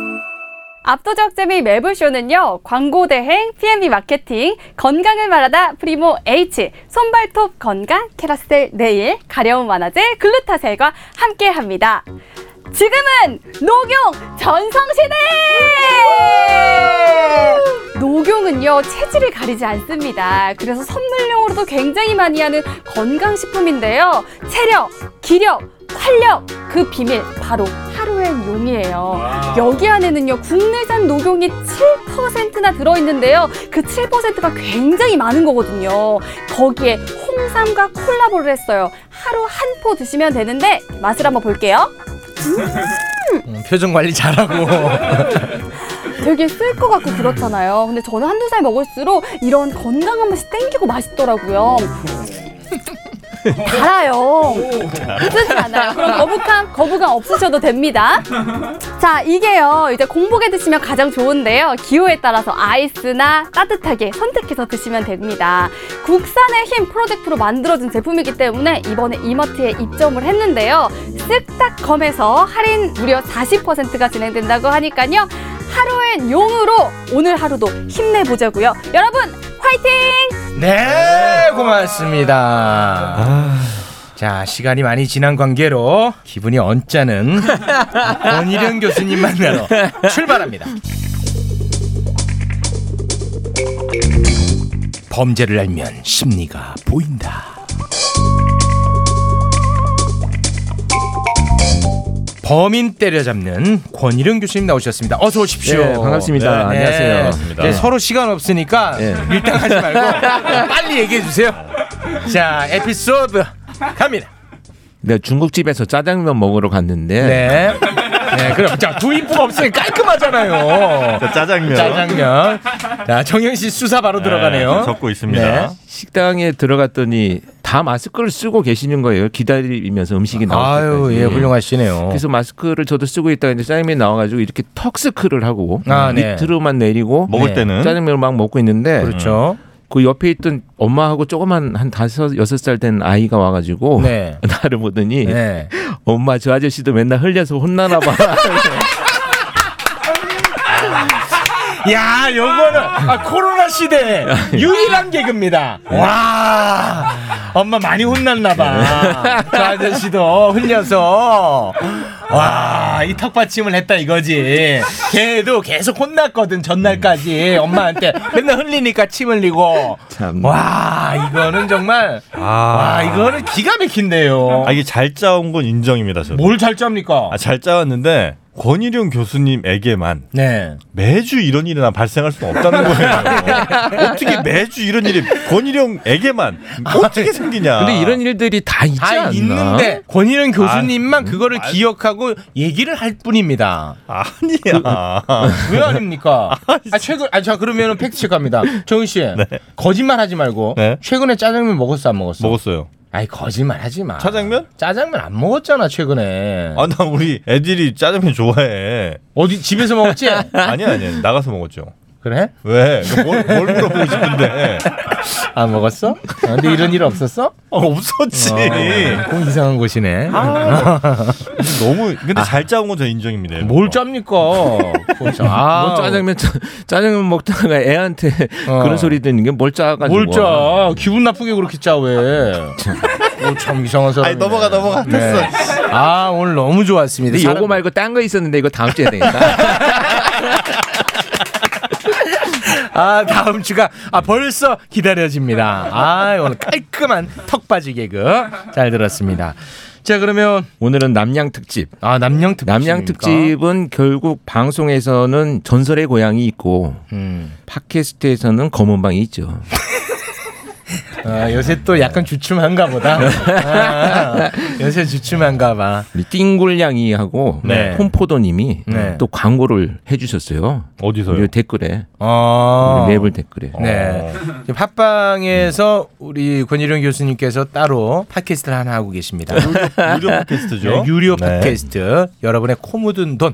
압도적 재미 매불쇼는요, 광고 대행, P&B 마케팅, 건강을 말하다 프리모 H, 손발톱 건강, 캐라셀 네일, 가려움 완화제, 글루타셀과 함께 합니다. 지금은 녹용 전성시대! 녹용은요, 체질을 가리지 않습니다. 그래서 선물용으로도 굉장히 많이 하는 건강식품인데요. 체력, 기력, 활력, 그 비밀, 바로 하루엔 용이에요. 여기 안에는요, 국내산 녹용이 7%나 들어있는데요. 그 7%가 굉장히 많은 거거든요. 거기에 홍삼과 콜라보를 했어요. 하루 한 포 드시면 되는데, 맛을 한번 볼게요. 음, 표정 관리 잘하고 되게 쓸 것 같고 그렇잖아요. 근데 저는 한두 살 먹을수록 이런 건강한 맛이 땡기고 맛있더라고요. 달아요. 쓰지 않아요. 그럼 거북함, 거부감 없으셔도 됩니다. 자, 이게요. 이제 공복에 드시면 가장 좋은데요. 기호에 따라서 아이스나 따뜻하게 선택해서 드시면 됩니다. 국산의 힘 프로젝트로 만들어진 제품이기 때문에 이번에 이마트에 입점을 했는데요. 쓱딱검에서 할인 무려 40%가 진행된다고 하니까요. 하루엔 용으로 오늘 하루도 힘내보자고요. 여러분 화이팅! 네, 고맙습니다. 자, 시간이 많이 지난 관계로 기분이 언짢은 권일영 교수님 만나러 출발합니다. 범죄를 알면 심리가 보인다. 범인 때려잡는 권일영 교수님 나오셨습니다. 어서 오십시오. 네, 반갑습니다. 안녕하세요. 반갑습니다. 네, 서로 시간 없으니까 일단 하지 말고 빨리 얘기해 주세요. 자, 에피소드 갑니다. 네, 중국집에서 짜장면 먹으러 갔는데 네. 네, 그럼 자 도입부가 없으니 깔끔하잖아요. 짜장면. 짜장면. 자, 정영 씨 수사 바로 들어가네요. 적고 있습니다. 식당에 들어갔더니 다 마스크를 쓰고 계시는 거예요. 기다리면서 음식이 나올 아유. 예, 훌륭하시네요. 그래서 마스크를 저도 쓰고 있다가 이제 짜장면이 나와가지고 이렇게 턱스크를 하고 아, 네. 밑으로만 내리고 먹을 네. 때는? 짜장면을 막 먹고 있는데 그렇죠. 그 옆에 있던 엄마하고 조그만 한 다섯 여섯 살 된 아이가 와가지고 네. 나를 보더니 네. 엄마 저 아저씨도 맨날 흘려서 혼나나 봐. 야, 요거는 아, 코로나 시대 유일한 개그입니다. 와, 엄마 많이 혼났나 봐. 저 아저씨도 흘려서 와, 이 턱받침을 했다 이거지. 걔도 계속 혼났거든 전날까지 엄마한테 맨날 흘리니까 침 흘리고. 와, 이거는 정말 와, 이거는 기가 막힌데요. 아 이게 잘 짜온 건 인정입니다. 저도. 뭘잘 짭니까? 아, 잘 짜왔는데 권일용 교수님에게만 네. 매주 이런 일이 발생할 수는 없다는 거예요. 어떻게 매주 이런 일이 권일용에게만 어떻게 생기냐? 근데 이런 일들이 다 있지 다 않나? 있는데 권일영 교수님만 아, 그거를 기억하고 얘기를 할 뿐입니다. 아니야. 왜 아닙니까? 아, 최근 아자 그러면은 팩트 체크합니다. 정희 씨 거짓말 하지 말고 최근에 짜장면 먹었어 안 먹었어? 먹었어요. 아이 거짓말 하지 마. 짜장면? 짜장면 안 먹었잖아 최근에. 아 나 우리 애들이 짜장면 좋아해. 어디 집에서 먹었지? 아니 아니 나가서 먹었죠. 그래? 왜? 뭘, 뭘 물어보고 싶은데? 안 먹었어? 아, 근데 이런 일 없었어? 없었지. 어, 꼭 이상한 곳이네. 아. 너무 근데 잘 짜온 건저 인정입니다. 뭘 거. 짭니까? 아, 뭐 짜장면 짜- 짜장면 먹다가 애한테 어. 그런 소리 듣는 게 뭘 짜가지고 뭘 짜? 기분 나쁘게 그렇게 짜 왜? 어, 참 이상한 사람. 아니, 넘어가, 넘어가. 됐어. 아 오늘 너무 좋았습니다. 근데 사람- 요거 말고 딴 거 있었는데 이거 다음 주에 되겠다. 아 다음 주가 아 벌써 기다려집니다. 아 오늘 깔끔한 턱받이 개그 잘 들었습니다. 자 그러면 오늘은 남양 특집. 아 남양 특집. 남양 특집은 결국 방송에서는 전설의 고향이 있고 음. 팟캐스트에서는 검은 방이 있죠. 아, 요새 또 약간 주춤한가 보다. 아, 요새 주춤한가 봐. 우리 띵굴냥이하고 네. 홈포도님이 네. 또 광고를 해주셨어요. 어디서요? 우리 댓글에 어. 우리 매블 댓글에. 네. 지금 팟빵에서 우리 권일영 교수님께서 따로 팟캐스트를 하나 하고 계십니다. 유료 팟캐스트죠. 네, 유료 네. 팟캐스트. 여러분의 코 묻은 돈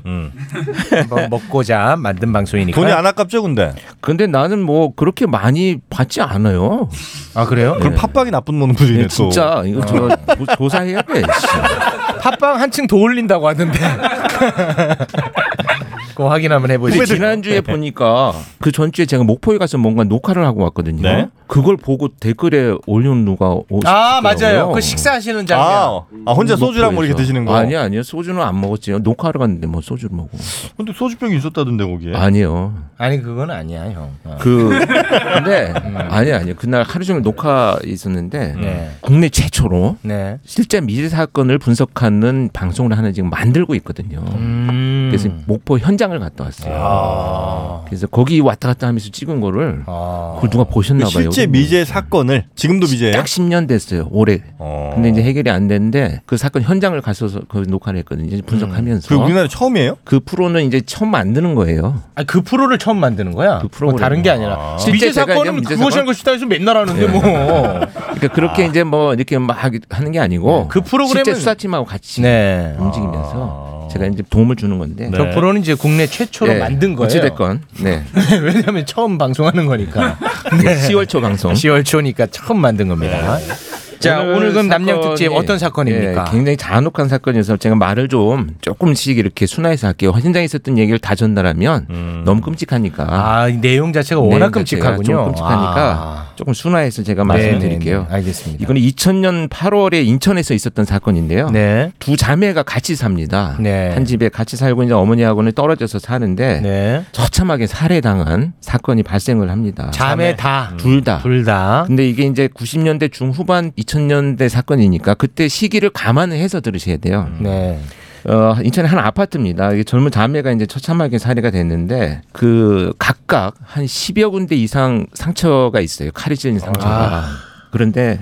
한번 먹고자 만든 방송이니까. 돈이 안 아깝죠, 근데? 근데 나는 뭐 그렇게 많이 받지 않아요. 아 그래 요? 그럼 팟빵이 나쁜 놈들이네 네, 또. 진짜 이거 저 조- 조사해야 돼. 팟빵 한층 더 올린다고 하던데. 그거 확인 한번 해보시죠. 근데 지난주에 보니까 그 전주에 제가 목포에 가서 뭔가 녹화를 하고 왔거든요. 네. 그걸 보고 댓글에 올려놓은 누가 오- 아 맞아요. 그 식사하시는 장면. 아, 아, 혼자 소주랑 뭐 이렇게. 드시는 거? 아니요, 아니요. 소주는 안 먹었지. 녹화하러 갔는데 뭐 소주를 먹고. 근데 소주병이 있었다던데 거기에. 아니요. 아니 그건 아니야 형. 어. 그 근데 아니 아니 그날 하루 종일 녹화 있었는데 네. 국내 최초로 네. 실제 미제 사건을 분석하는 방송을 하나 지금 만들고 있거든요. 음. 그래서 목포 현장을 갔다 왔어요. 그래서 거기 왔다 갔다 하면서 찍은 거를 그걸 누가 보셨나 봐요. 실제 미제 사건을 지금도 미제예요? 딱 10년 됐어요. 올해. 근데 이제 해결이 안 됐는데 그 사건 현장을 가서 그 녹화를 했거든요. 이제 분석하면서. 그 우리나라 처음이에요? 그 프로는 이제 처음 만드는 거예요. 아, 그 프로를 처음 만드는 거야? 그 프로그램. 뭐 다른 게 아니라. 실제 미제 사건은 미제 그것이 사건- 한 것이다 해서 맨날 하는데 뭐. 그러니까 그렇게 이제 뭐 이렇게 막 하는 게 아니고 그 프로그램은- 실제 수사팀하고 같이 네. 움직이면서 제가 이제 도움을 주는 건데. 그 프로는 이제 국내 최초로 네. 만든 거예요. 어찌됐건 네. 왜냐하면 처음 방송하는 거니까. 네. 10월 초 방송. 10월 초니까 처음 만든 겁니다. 자, 오늘 그럼 남양 특집 어떤 사건입니까? 예, 굉장히 잔혹한 사건이어서 제가 말을 좀 조금씩 이렇게 순화해서 할게요. 현장에 있었던 얘기를 다 전달하면 너무 끔찍하니까. 아, 이 내용 자체가 워낙 내용 끔찍하군요. 좀 끔찍하니까 아. 조금 순화해서 제가 네네네. 말씀드릴게요. 알겠습니다. 이거는 2000년 8월에 인천에서 있었던 사건인데요. 네. 두 자매가 같이 삽니다. 네. 한 집에 같이 살고 이제 어머니하고는 떨어져서 사는데 네. 처참하게 살해당한 사건이 발생을 합니다. 자매 다. 둘 다. 둘 다. 근데 이게 이제 90년대 중후반 2000년대 사건이니까 그때 시기를 감안을 해서 들으셔야 돼요. 네. 어, 인천의 한 아파트입니다. 이게 젊은 자매가 이제 처참하게 살해가 됐는데 그 각각 한 10여 군데 이상 상처가 있어요. 칼이 찔린 상처가. 그런데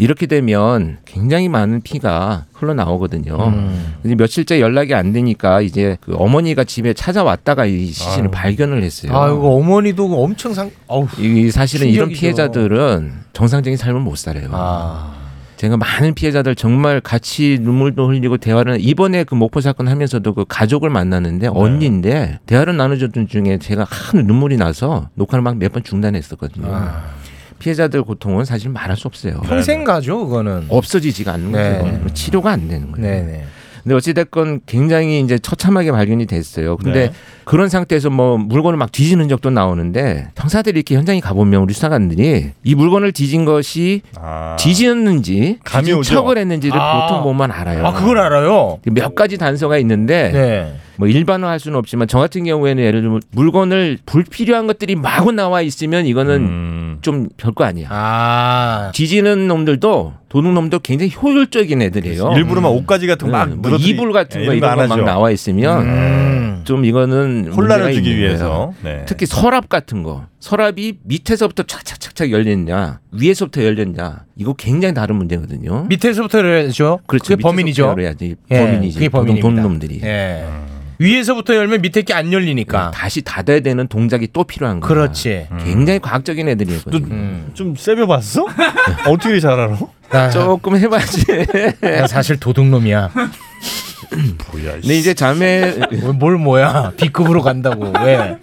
이렇게 되면 굉장히 많은 피가 흘러나오거든요. 음. 며칠째 연락이 안 되니까 이제 그 어머니가 집에 찾아왔다가 이 시신을 아유. 발견을 했어요. 아이고 어머니도 엄청 상. 어우. 이 사실은 이런 충격이죠. 피해자들은 정상적인 삶을 못 살아요. 아. 제가 많은 피해자들 정말 같이 눈물도 흘리고 대화를 이번에 그 목포 사건 하면서도 그 가족을 만났는데 언니인데 대화를 나눠줬던 중에 제가 한 눈물이 나서 녹화를 막 몇 번 중단했었거든요. 피해자들 고통은 사실 말할 수 없어요. 평생 가죠, 그거는. 없어지지가 않는 네. 거죠. 치료가 안 되는 거예요. 네네. 근데 어찌됐건 굉장히 이제 처참하게 발견이 됐어요. 근데 네. 그런 상태에서 뭐 물건을 막 뒤지는 적도 나오는데 형사들이 이렇게 현장에 가보면 우리 수사관들이 이 물건을 뒤진 것이 뒤지었는지 감이 뒤진 오죠. 척을 했는지를 아. 보통 보면 알아요. 아, 그걸 알아요? 몇 가지 단서가 있는데 네. 뭐 일반화할 수는 없지만 저 같은 경우에는 예를 들면 물건을 불필요한 것들이 마구 나와 있으면 이거는 좀 별거 아니야. 아. 뒤지는 놈들도 도둑 놈도 굉장히 효율적인 애들이에요. 일부러 막 옷가지 같은 거막 뭐 이불 같은 거 예, 이런 안거 막. 나와 있으면 음. 좀 이거는 혼란을 주기. 위해서. 네. 특히 서랍 같은 거 서랍이 밑에서부터 착착착착 열렸냐 위에서부터 열렸냐 이거 굉장히 다른 문제거든요. 밑에서부터 열죠. 그렇죠. 그게 범인이죠. 열어야지 예, 범인이지. 그게 범인입니다. 도둑 놈들이. 예. 위에서부터 열면 밑에 게 안 열리니까. 다시 닫아야 되는 동작이 또 필요한 거야. 그렇지. 굉장히 과학적인 애들이거든요. 음. 좀 세벼 봤어? 어떻게 잘 알아? 아, 조금 해봐야지. 나 사실 도둑놈이야. 뭐야? 근데 이제 자매 뭘 뭐야? B급으로 간다고 왜?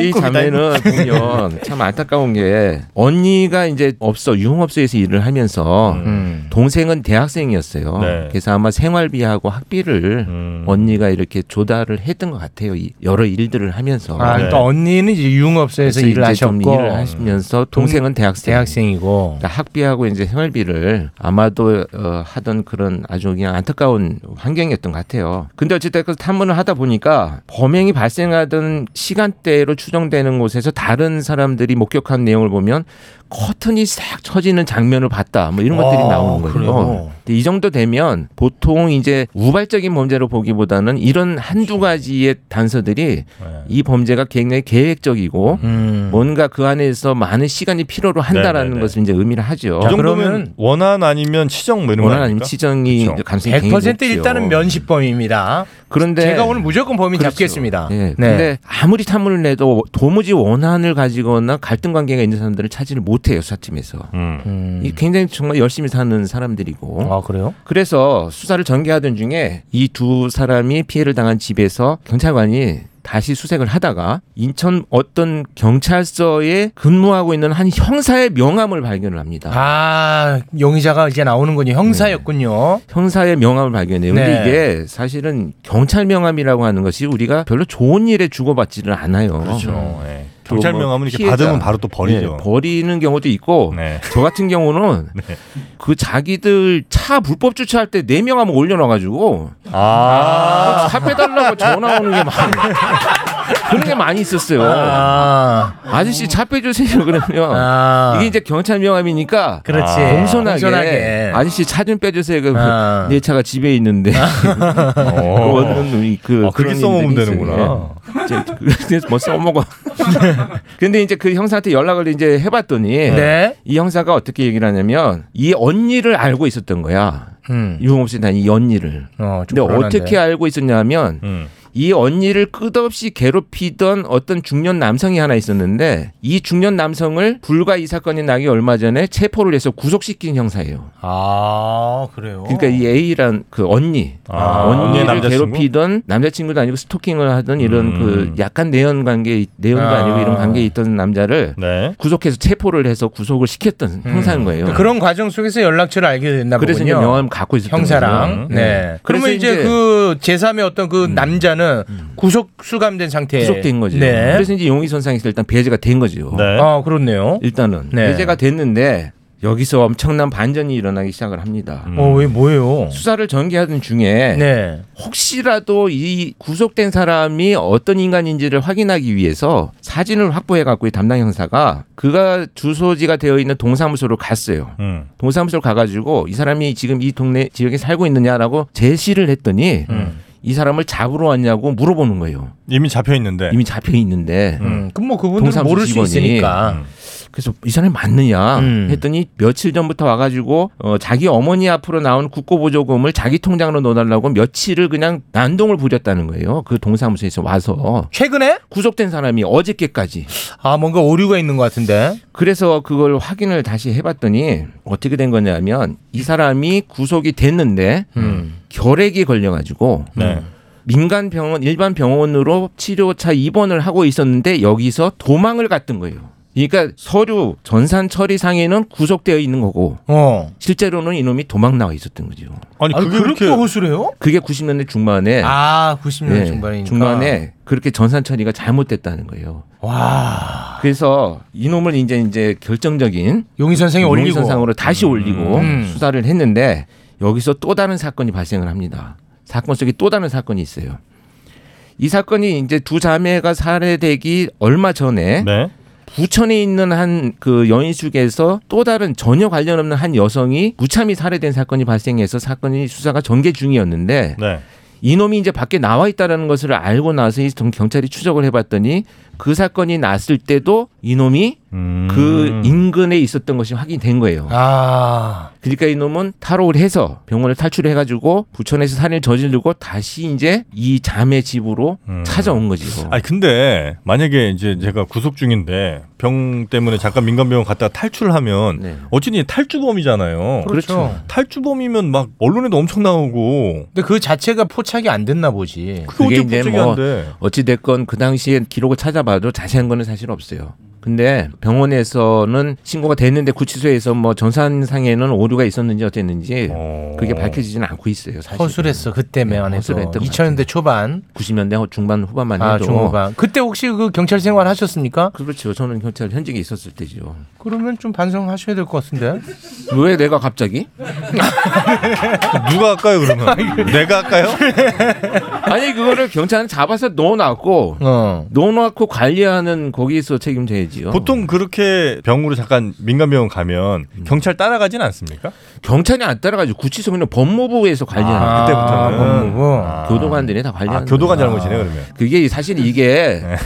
이 자매는. 보면 참 안타까운 게 언니가 이제 업소 유흥업소에서 일을 하면서 음. 동생은 대학생이었어요. 네. 그래서 아마 생활비하고 학비를 음. 언니가 이렇게 조달을 했던 것 같아요. 이 여러 일들을 하면서. 아, 그러니까 언니는 이제 유흥업소에서 일을 하셨고 일을 하시면서 동생은 대학생. 대학생이고 그러니까 학비하고 이제 생활비를 아마도 어, 하던 그런 아주 그냥 안타까운 환경이었던 것 같아요. 근데 어쨌든 그 탐문을 하다 보니까 범행이 발생하던 시간대로 추정되는 곳에서 다른 사람들이 목격한 내용을 보면 커튼이 싹 쳐지는 장면을 봤다. 뭐 이런 것들이 아, 나오는 거예요. 그래요? 근데 이 정도 되면 보통 이제 우발적인 범죄로 보기보다는 이런 한두 가지의 단서들이 이 범죄가 굉장히 계획적이고 음. 뭔가 그 안에서 많은 시간이 필요로 한다라는 네네네. 것을 이제 의미를 하죠. 그 정도면 원한 아니면 치정 뭐 이런 거 원한 아니면? 치정이 그쵸. 가능성이 굉장히 100% 높죠. 일단은 면식범입니다. 그런데 제가 오늘 무조건 범인 그렇죠. 잡겠습니다. 예. 네. 근데 아무리 탐문을 내도 도무지 원한을 가지거나 갈등 관계가 있는 사람들을 찾지를 못 해요 수사팀에서. 음. 이 굉장히 정말 열심히 사는 사람들이고. 아 그래요? 그래서 수사를 전개하던 중에 이 두 사람이 피해를 당한 집에서 경찰관이 다시 수색을 하다가 인천 어떤 경찰서에 근무하고 있는 한 형사의 명함을 발견을 합니다. 아 용의자가 이제 나오는군요. 형사였군요. 형사의 명함을 발견해요. 근데 네. 이게 사실은 경찰 명함이라고 하는 것이 우리가 별로 좋은 일에 주고받지를 않아요. 그렇죠. 예. 또 경찰 뭐 명함은 이렇게 피해자. 받으면 바로 또 버리죠. 네, 버리는 경우도 있고 네. 저 같은 경우는 그 자기들 차 불법 주차할 때 네 명하면 올려놔가지고 아. 차 빼달라고 전화 오는 게 많이 그런 게 많이 있었어요. 아. 아저씨 차 빼주세요 그러면 아. 이게 이제 경찰 명함이니까 그렇지. 공손하게, 공손하게. 아저씨 차 좀 빼주세요. 그 아. 내 차가 집에 있는데 그런 그 아, 그렇게 써먹으면 되는구나. 이제 그래서 뭐 써먹어. 근데 이제 그 형사한테 연락을 이제 해봤더니 네. 이 형사가 어떻게 얘기를 하냐면 이 언니를 알고 있었던 거야. 음. 유흥업소에 다니는 이 언니를. 어, 좀 근데 불안한데. 어떻게 알고 있었냐면 음. 이 언니를 끝없이 괴롭히던 어떤 중년 남성이 하나 있었는데 이 중년 남성을 불과 이 사건이 나기 얼마 전에 체포를 해서 구속시킨 형사예요. 아 그래요. 그러니까 이 A란 그 언니, 아, 언니의 언니를 남자친구? 괴롭히던 남자친구도 아니고 스토킹을 하던 이런 음. 그 약간 내연 관계, 내연도 아. 아니고 이런 관계에 있던 남자를 네. 구속해서 체포를 해서 구속을 시켰던 형사인 거예요. 그 그런 과정 속에서 연락처를 알게 됐나 그래서 보군요. 이제 명함을 갖고 있었던 형사랑. 거죠. 네. 네. 그러면 그래서 이제, 이제- 그 제3의 어떤 그 남자는 구속 수감된 상태. 구속된 거죠. 네. 그래서 이제 용의선상에서 일단 배제가 된 거죠. 네. 아 그렇네요. 일단은 네. 배제가 됐는데 여기서 엄청난 반전이 일어나기 시작을 합니다. 어왜 뭐예요? 수사를 전개하던 중에 네. 혹시라도 이 구속된 사람이 어떤 인간인지를 확인하기 위해서 사진을 확보해 갖고 이 담당 형사가 그가 주소지가 되어 있는 동사무소로 갔어요. 음. 동사무소로 가가지고 이 사람이 지금 이 동네 지역에 살고 있느냐라고 제시를 했더니 음. 이 사람을 잡으러 왔냐고 물어보는 거예요. 이미 잡혀 있는데. 이미 잡혀 있는데 음. 그럼 뭐 그분들은 동사무소 모를 수. 있으니까. 그래서 이 사람이 맞느냐 음. 했더니 며칠 전부터 와가지고 어, 자기 어머니 앞으로 나온 국고보조금을 자기 통장으로 넣어달라고 며칠을 그냥 난동을 부렸다는 거예요. 그 동사무소에서 와서 최근에 구속된 사람이 어저께까지. 아 뭔가 오류가 있는 것 같은데. 그래서 그걸 확인을 다시 해봤더니 어떻게 된 거냐면 이 사람이 구속이 됐는데 음. 결핵이 걸려가지고 네. 민간 병원 일반 병원으로 치료차 입원을 하고 있었는데 여기서 도망을 갔던 거예요. 그러니까 서류 전산 처리 상에는 구속되어 있는 거고 어. 실제로는 이놈이 도망 나와 있었던 거죠. 아니 아니, 그게 그렇게 그렇게 허술해요? 그게 90년대 중반에 아 90년 네, 중반이니까. 중반에 그렇게 전산 처리가 잘못됐다는 거예요. 와. 그래서 이놈을 이제 이제 결정적인 용의 선생이 올리고. 용의 선상으로 다시 올리고 음. 수사를 했는데 여기서 또 다른 사건이 발생을 합니다. 사건 속에 또 다른 사건이 있어요. 이 사건이 이제 두 자매가 살해되기 얼마 전에 네. 부천에 있는 한 그 여인숙에서 또 다른 전혀 관련 없는 한 여성이 무참히 살해된 사건이 발생해서 사건이 수사가 전개 중이었는데 네. 이놈이 이제 밖에 나와 있다라는 것을 알고 나서 이 경찰이 추적을 해봤더니 그 사건이 났을 때도 이놈이 음. 그 인근에 있었던 것이 확인된 거예요. 아. 그러니까 이놈은 탈옥을 해서 병원을 탈출해가지고 부천에서 살인을 저지르고 다시 이제 이 자매 집으로 음. 찾아온 거죠. 아니 근데 만약에 이제 제가 구속 중인데 병 때문에 잠깐 민간병원 갔다가 탈출을 하면 네. 어쨌든 탈주범이잖아요. 그렇죠. 탈주범이면 막 언론에도 엄청 나오고 근데 그 자체가 포착이 안 됐나 보지. 그게 어떻게 이제 포착이 뭐안 돼? 어찌 됐건 그 당시에 기록을 찾아 봐도 자세한 거는 사실 없어요. 근데 병원에서는 신고가 됐는데 구치소에서 뭐 전산상에는 오류가 있었는지 어땠는지 그게 밝혀지지는 않고 있어요. 사실. 허술했어 그때만 해도. 네, 허술했던 2000년대 초반. 90년대 중반 후반만 아 해도 중후반. 그때 혹시 그 경찰 생활 하셨습니까? 그렇죠. 저는 경찰 현직에 있었을 때죠. 그러면 좀 반성하셔야 될 것 같은데. 왜 내가 갑자기? 누가 할까요 그러면? 내가 할까요? 아니 그거를 경찰은 잡아서 넣어놨고 어. 넣어놓고 관리하는 거기서 책임져야지 요. 보통 그렇게 병으로 잠깐 민간병원 가면 음. 경찰 따라가진 않습니까? 경찰이 안 따라가지고 구치소는 법무부에서 관리하는 아, 그때부터는. 법무부. 아. 교도관들이 다 관리하는 아, 교도관 거예요. 잘못이네 그러면. 그게 사실 이게 네.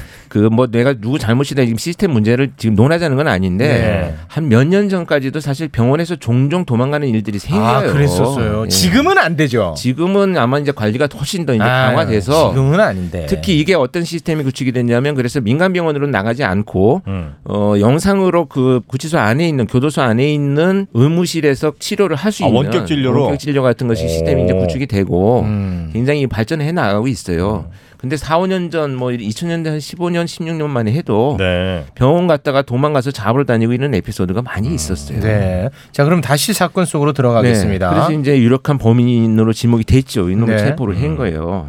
그 뭐 내가 누구 잘못이다 지금 시스템 문제를 지금 논하자는 건 아닌데 네. 한몇 년 전까지도 사실 병원에서 종종 도망가는 일들이 생겨요. 아 그랬었어요. 예. 지금은 안 되죠. 지금은 아마 이제 관리가 훨씬 더 이제 아, 강화돼서 지금은 아닌데. 특히 이게 어떤 시스템이 구축이 됐냐면 그래서 민간 병원으로 나가지 않고 음. 어 영상으로 그 구치소 안에 있는 교도소 안에 있는 의무실에서 치료를 할수 아, 있는 원격 진료로? 원격 진료 같은 것이 시스템이 이제 오. 구축이 되고 음. 굉장히 발전해 나가고 있어요. 근데 4, 5년 전 뭐 2000년대 한 15년, 16년 만에 해도 네. 병원 갔다가 도망가서 잡으러 다니고 있는 에피소드가 많이 있었어요. 네. 자 그럼 다시 사건 속으로 들어가겠습니다. 네, 그래서 이제 유력한 범인으로 지목이 됐죠. 이놈을 네. 체포를 한 거예요.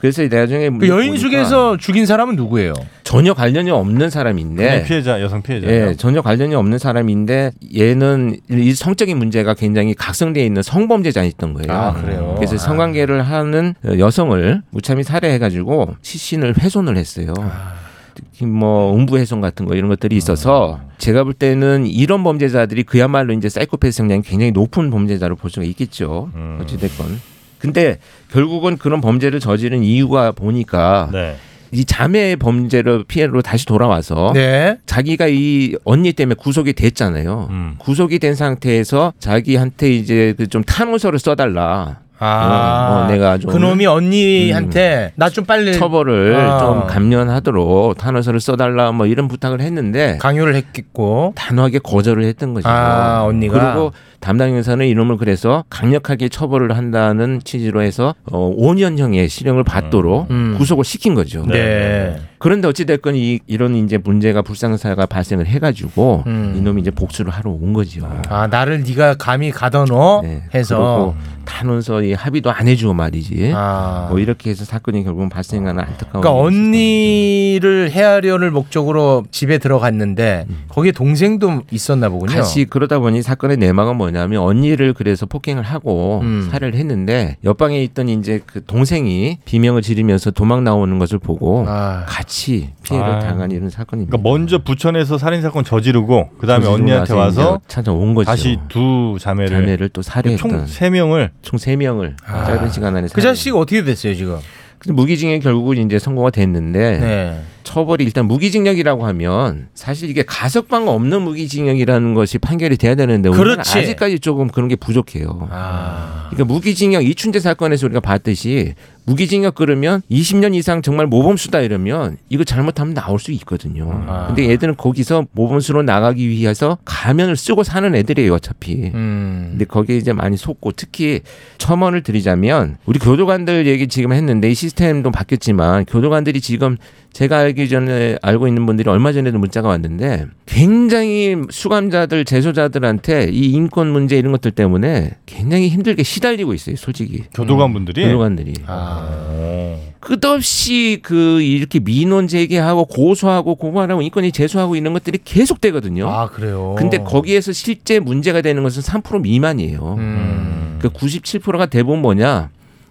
그래서 나중에 그 여인 중에서 죽인 사람은 누구예요? 전혀 관련이 없는 사람인데 피해자 여성 피해자. 예, 전혀 관련이 없는 사람인데 얘는 이 성적인 문제가 굉장히 각성되어 있는 성범죄자였던 거예요. 아, 그래요? 그래서 아. 성관계를 하는 여성을 무참히 살해해가지고 시신을 훼손을 했어요. 아. 특히 뭐 음부훼손 같은 거 이런 것들이 있어서 제가 볼 때는 이런 범죄자들이 그야말로 이제 사이코패스 성향이 굉장히 높은 범죄자로 볼 수가 있겠죠. 음. 어찌됐건. 근데 결국은 그런 범죄를 저지른 이유가 보니까 네. 이 자매의 범죄를 피해로 다시 돌아와서 네. 자기가 이 언니 때문에 구속이 됐잖아요. 음. 구속이 된 상태에서 자기한테 이제 그 좀 탄원서를 써달라. 아, 어, 내가 좀 그놈이 언니한테 나좀 빨리 처벌을 아. 좀 감면하도록 탄원서를 써달라 뭐 이런 부탁을 했는데 강요를 했겠고 단호하게 거절을 했던 거죠. 아, 언니가? 그리고 담당 형사는 이놈을 그래서 강력하게 처벌을 한다는 취지로 해서 어, 5년형의 실형을 받도록 음. 구속을 시킨 거죠. 네. 그런데 어찌 됐건 이 이런 이제 문제가 불상사가 발생을 해가지고 음. 이놈이 이제 복수를 하러 온 거죠. 아 나를 네가 감히 가둬놓어 해서 그리고 탄원서 이 합의도 안 해주고 말이지. 아. 뭐 이렇게 해서 사건이 결국은 발생하는 안타까운. 그러니까 언니를 헤아려를 목적으로 집에 들어갔는데 거기에 동생도 있었나 보군요. 같이 그러다 보니 사건의 내막은 뭐냐면 언니를 그래서 폭행을 하고 음. 살해를 했는데 옆방에 있던 이제 그 동생이 비명을 지르면서 도망 나오는 것을 보고 아. 같이 피해를 아. 당한 이런 사건입니다. 그러니까 먼저 부천에서 살인 사건 저지르고 그다음에 저지르고 언니한테 와서 찾아온 거죠. 다시 두 자매를 자매를 또 살해했던 총 세 명을 총 세 명을 짧은 시간 안에 그 자식 어떻게 됐어요 지금? 무기징역 결국은 이제 선고가 됐는데 네. 처벌이 일단 무기징역이라고 하면 사실 이게 가석방 없는 무기징역이라는 것이 판결이 돼야 되는데 우리는 그렇지. 아직까지 조금 그런 게 부족해요. 그러니까 무기징역 이춘재 사건에서 우리가 봤듯이 무기징역 그러면 20년 이상 정말 모범수다 이러면 이거 잘못하면 나올 수 있거든요. 근데 얘들은 거기서 모범수로 나가기 위해서 가면을 쓰고 사는 애들이에요 어차피. 음. 근데 거기에 이제 많이 속고 특히 첨언을 드리자면 우리 교도관들 얘기 지금 했는데 이 시스템도 바뀌었지만 교도관들이 지금 제가 알기 전에 알고 있는 분들이 얼마 전에도 문자가 왔는데 굉장히 수감자들 재소자들한테 이 인권 문제 이런 것들 때문에 굉장히 힘들게 시달리고 있어요 솔직히 교도관 분들이? 교도관들이 끝없이 그 이렇게 민원 제기하고 고소하고 고발하고 인권이 제소하고 이런 것들이 계속 되거든요. 아 그래요. 근데 거기에서 실제 문제가 되는 것은 3% 미만이에요. 음. 그 97%가 대부분 뭐냐?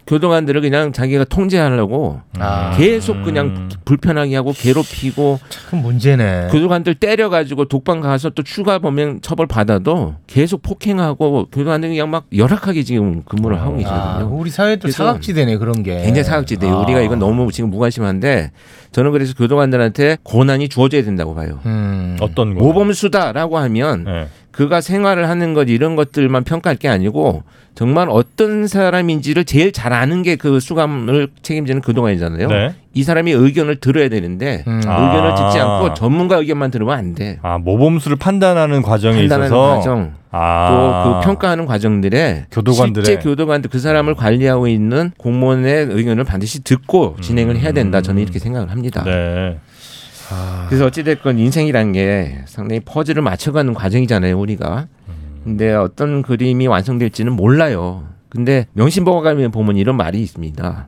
교도관들을 그냥 자기가 통제하려고 아. 계속 그냥 불편하게 하고 괴롭히고 큰 문제네. 교도관들 때려가지고 독방 가서 또 추가 범행 처벌 받아도 계속 폭행하고 교도관들이 그냥 막 열악하게 지금 근무를 하고 계시거든요. 아, 우리 사회도 사각지대네 그런 게. 굉장히 사각지대예요. 아. 우리가 이건 너무 지금 무관심한데 저는 그래서 교도관들한테 권한이 주어져야 된다고 봐요. 음. 어떤 거? 모범수다라고 하면 네. 그가 생활을 하는 것 이런 것들만 평가할 게 아니고 정말 어떤 사람인지를 제일 잘 아는 게 그 수감을 책임지는 교도관이잖아요. 네. 이 사람이 의견을 들어야 되는데 음. 의견을 듣지 아. 않고 전문가 의견만 들으면 안 돼. 아 모범수를 판단하는 과정에 판단하는 있어서 과정 아. 또그 평가하는 과정들에 교도관들의- 실제 교도관들 그 사람을 관리하고 있는 공무원의 의견을 반드시 듣고 진행을 해야 된다. 저는 이렇게 생각을 합니다. 음. 네. 그래서 어찌됐건 인생이란 게 상당히 퍼즐을 맞춰가는 과정이잖아요, 우리가. 근데 어떤 그림이 완성될지는 몰라요. 근데 명심보감에 보면 이런 말이 있습니다.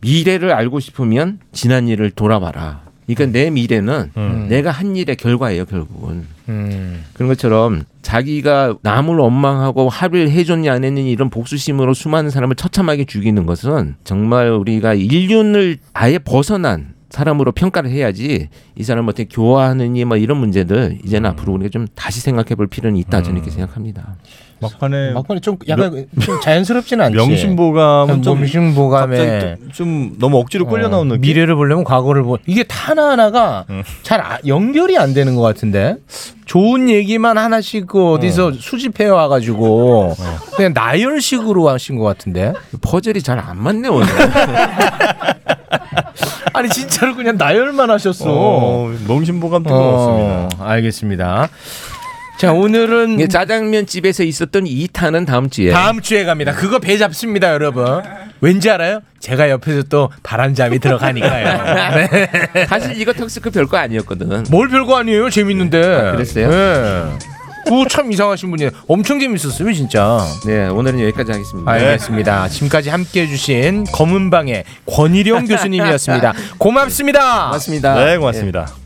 미래를 알고 싶으면 지난 일을 돌아봐라. 그러니까 내 미래는 음. 내가 한 일의 결과예요, 결국은. 음. 그런 것처럼 자기가 남을 원망하고 합의를 해줬냐 안 했느냐 이런 복수심으로 수많은 사람을 처참하게 죽이는 것은 정말 우리가 인륜을 아예 벗어난 사람으로 평가를 해야지 이 사람 어떻게 교화하느니 뭐 이런 문제들 이제는 앞으로 우리가 좀 다시 생각해 볼 필요는 있다 저는 이렇게 생각합니다. 막판에 막판에 좀 약간 좀 자연스럽지는 않지. 명심보감은 좀 명심보감에 좀 너무 억지로 끌려 나온 느낌. 미래를 보려면 과거를 보. 이게 하나 하나가 잘 아- 연결이 안 되는 것 같은데. 좋은 얘기만 하나씩 그 어디서 수집해 와가지고 그냥 나열식으로 하신 것 같은데. 퍼즐이 잘 안 맞네 오늘. 아니 진짜로 그냥 나열만 하셨어. 어, 명심보감 뜬금없습니다. 알겠습니다. 자 오늘은 이게 짜장면 집에서 있었던 2탄은 다음 주에. 다음 주에 갑니다. 그거 배 잡습니다, 여러분. 왠지 알아요? 제가 옆에서 또 바람잡이 들어가니까요. 네. 사실 이거 턱스크 별거 아니었거든. 뭘 별거 아니에요? 재밌는데. 그랬어요? 네. 참 이상하신 분이에요. 엄청 재밌었어요, 진짜. 네, 오늘은 여기까지 하겠습니다. 알겠습니다. 지금까지 함께 해주신 검은방의 권일용 교수님이었습니다. 고맙습니다. 고맙습니다. 네, 고맙습니다.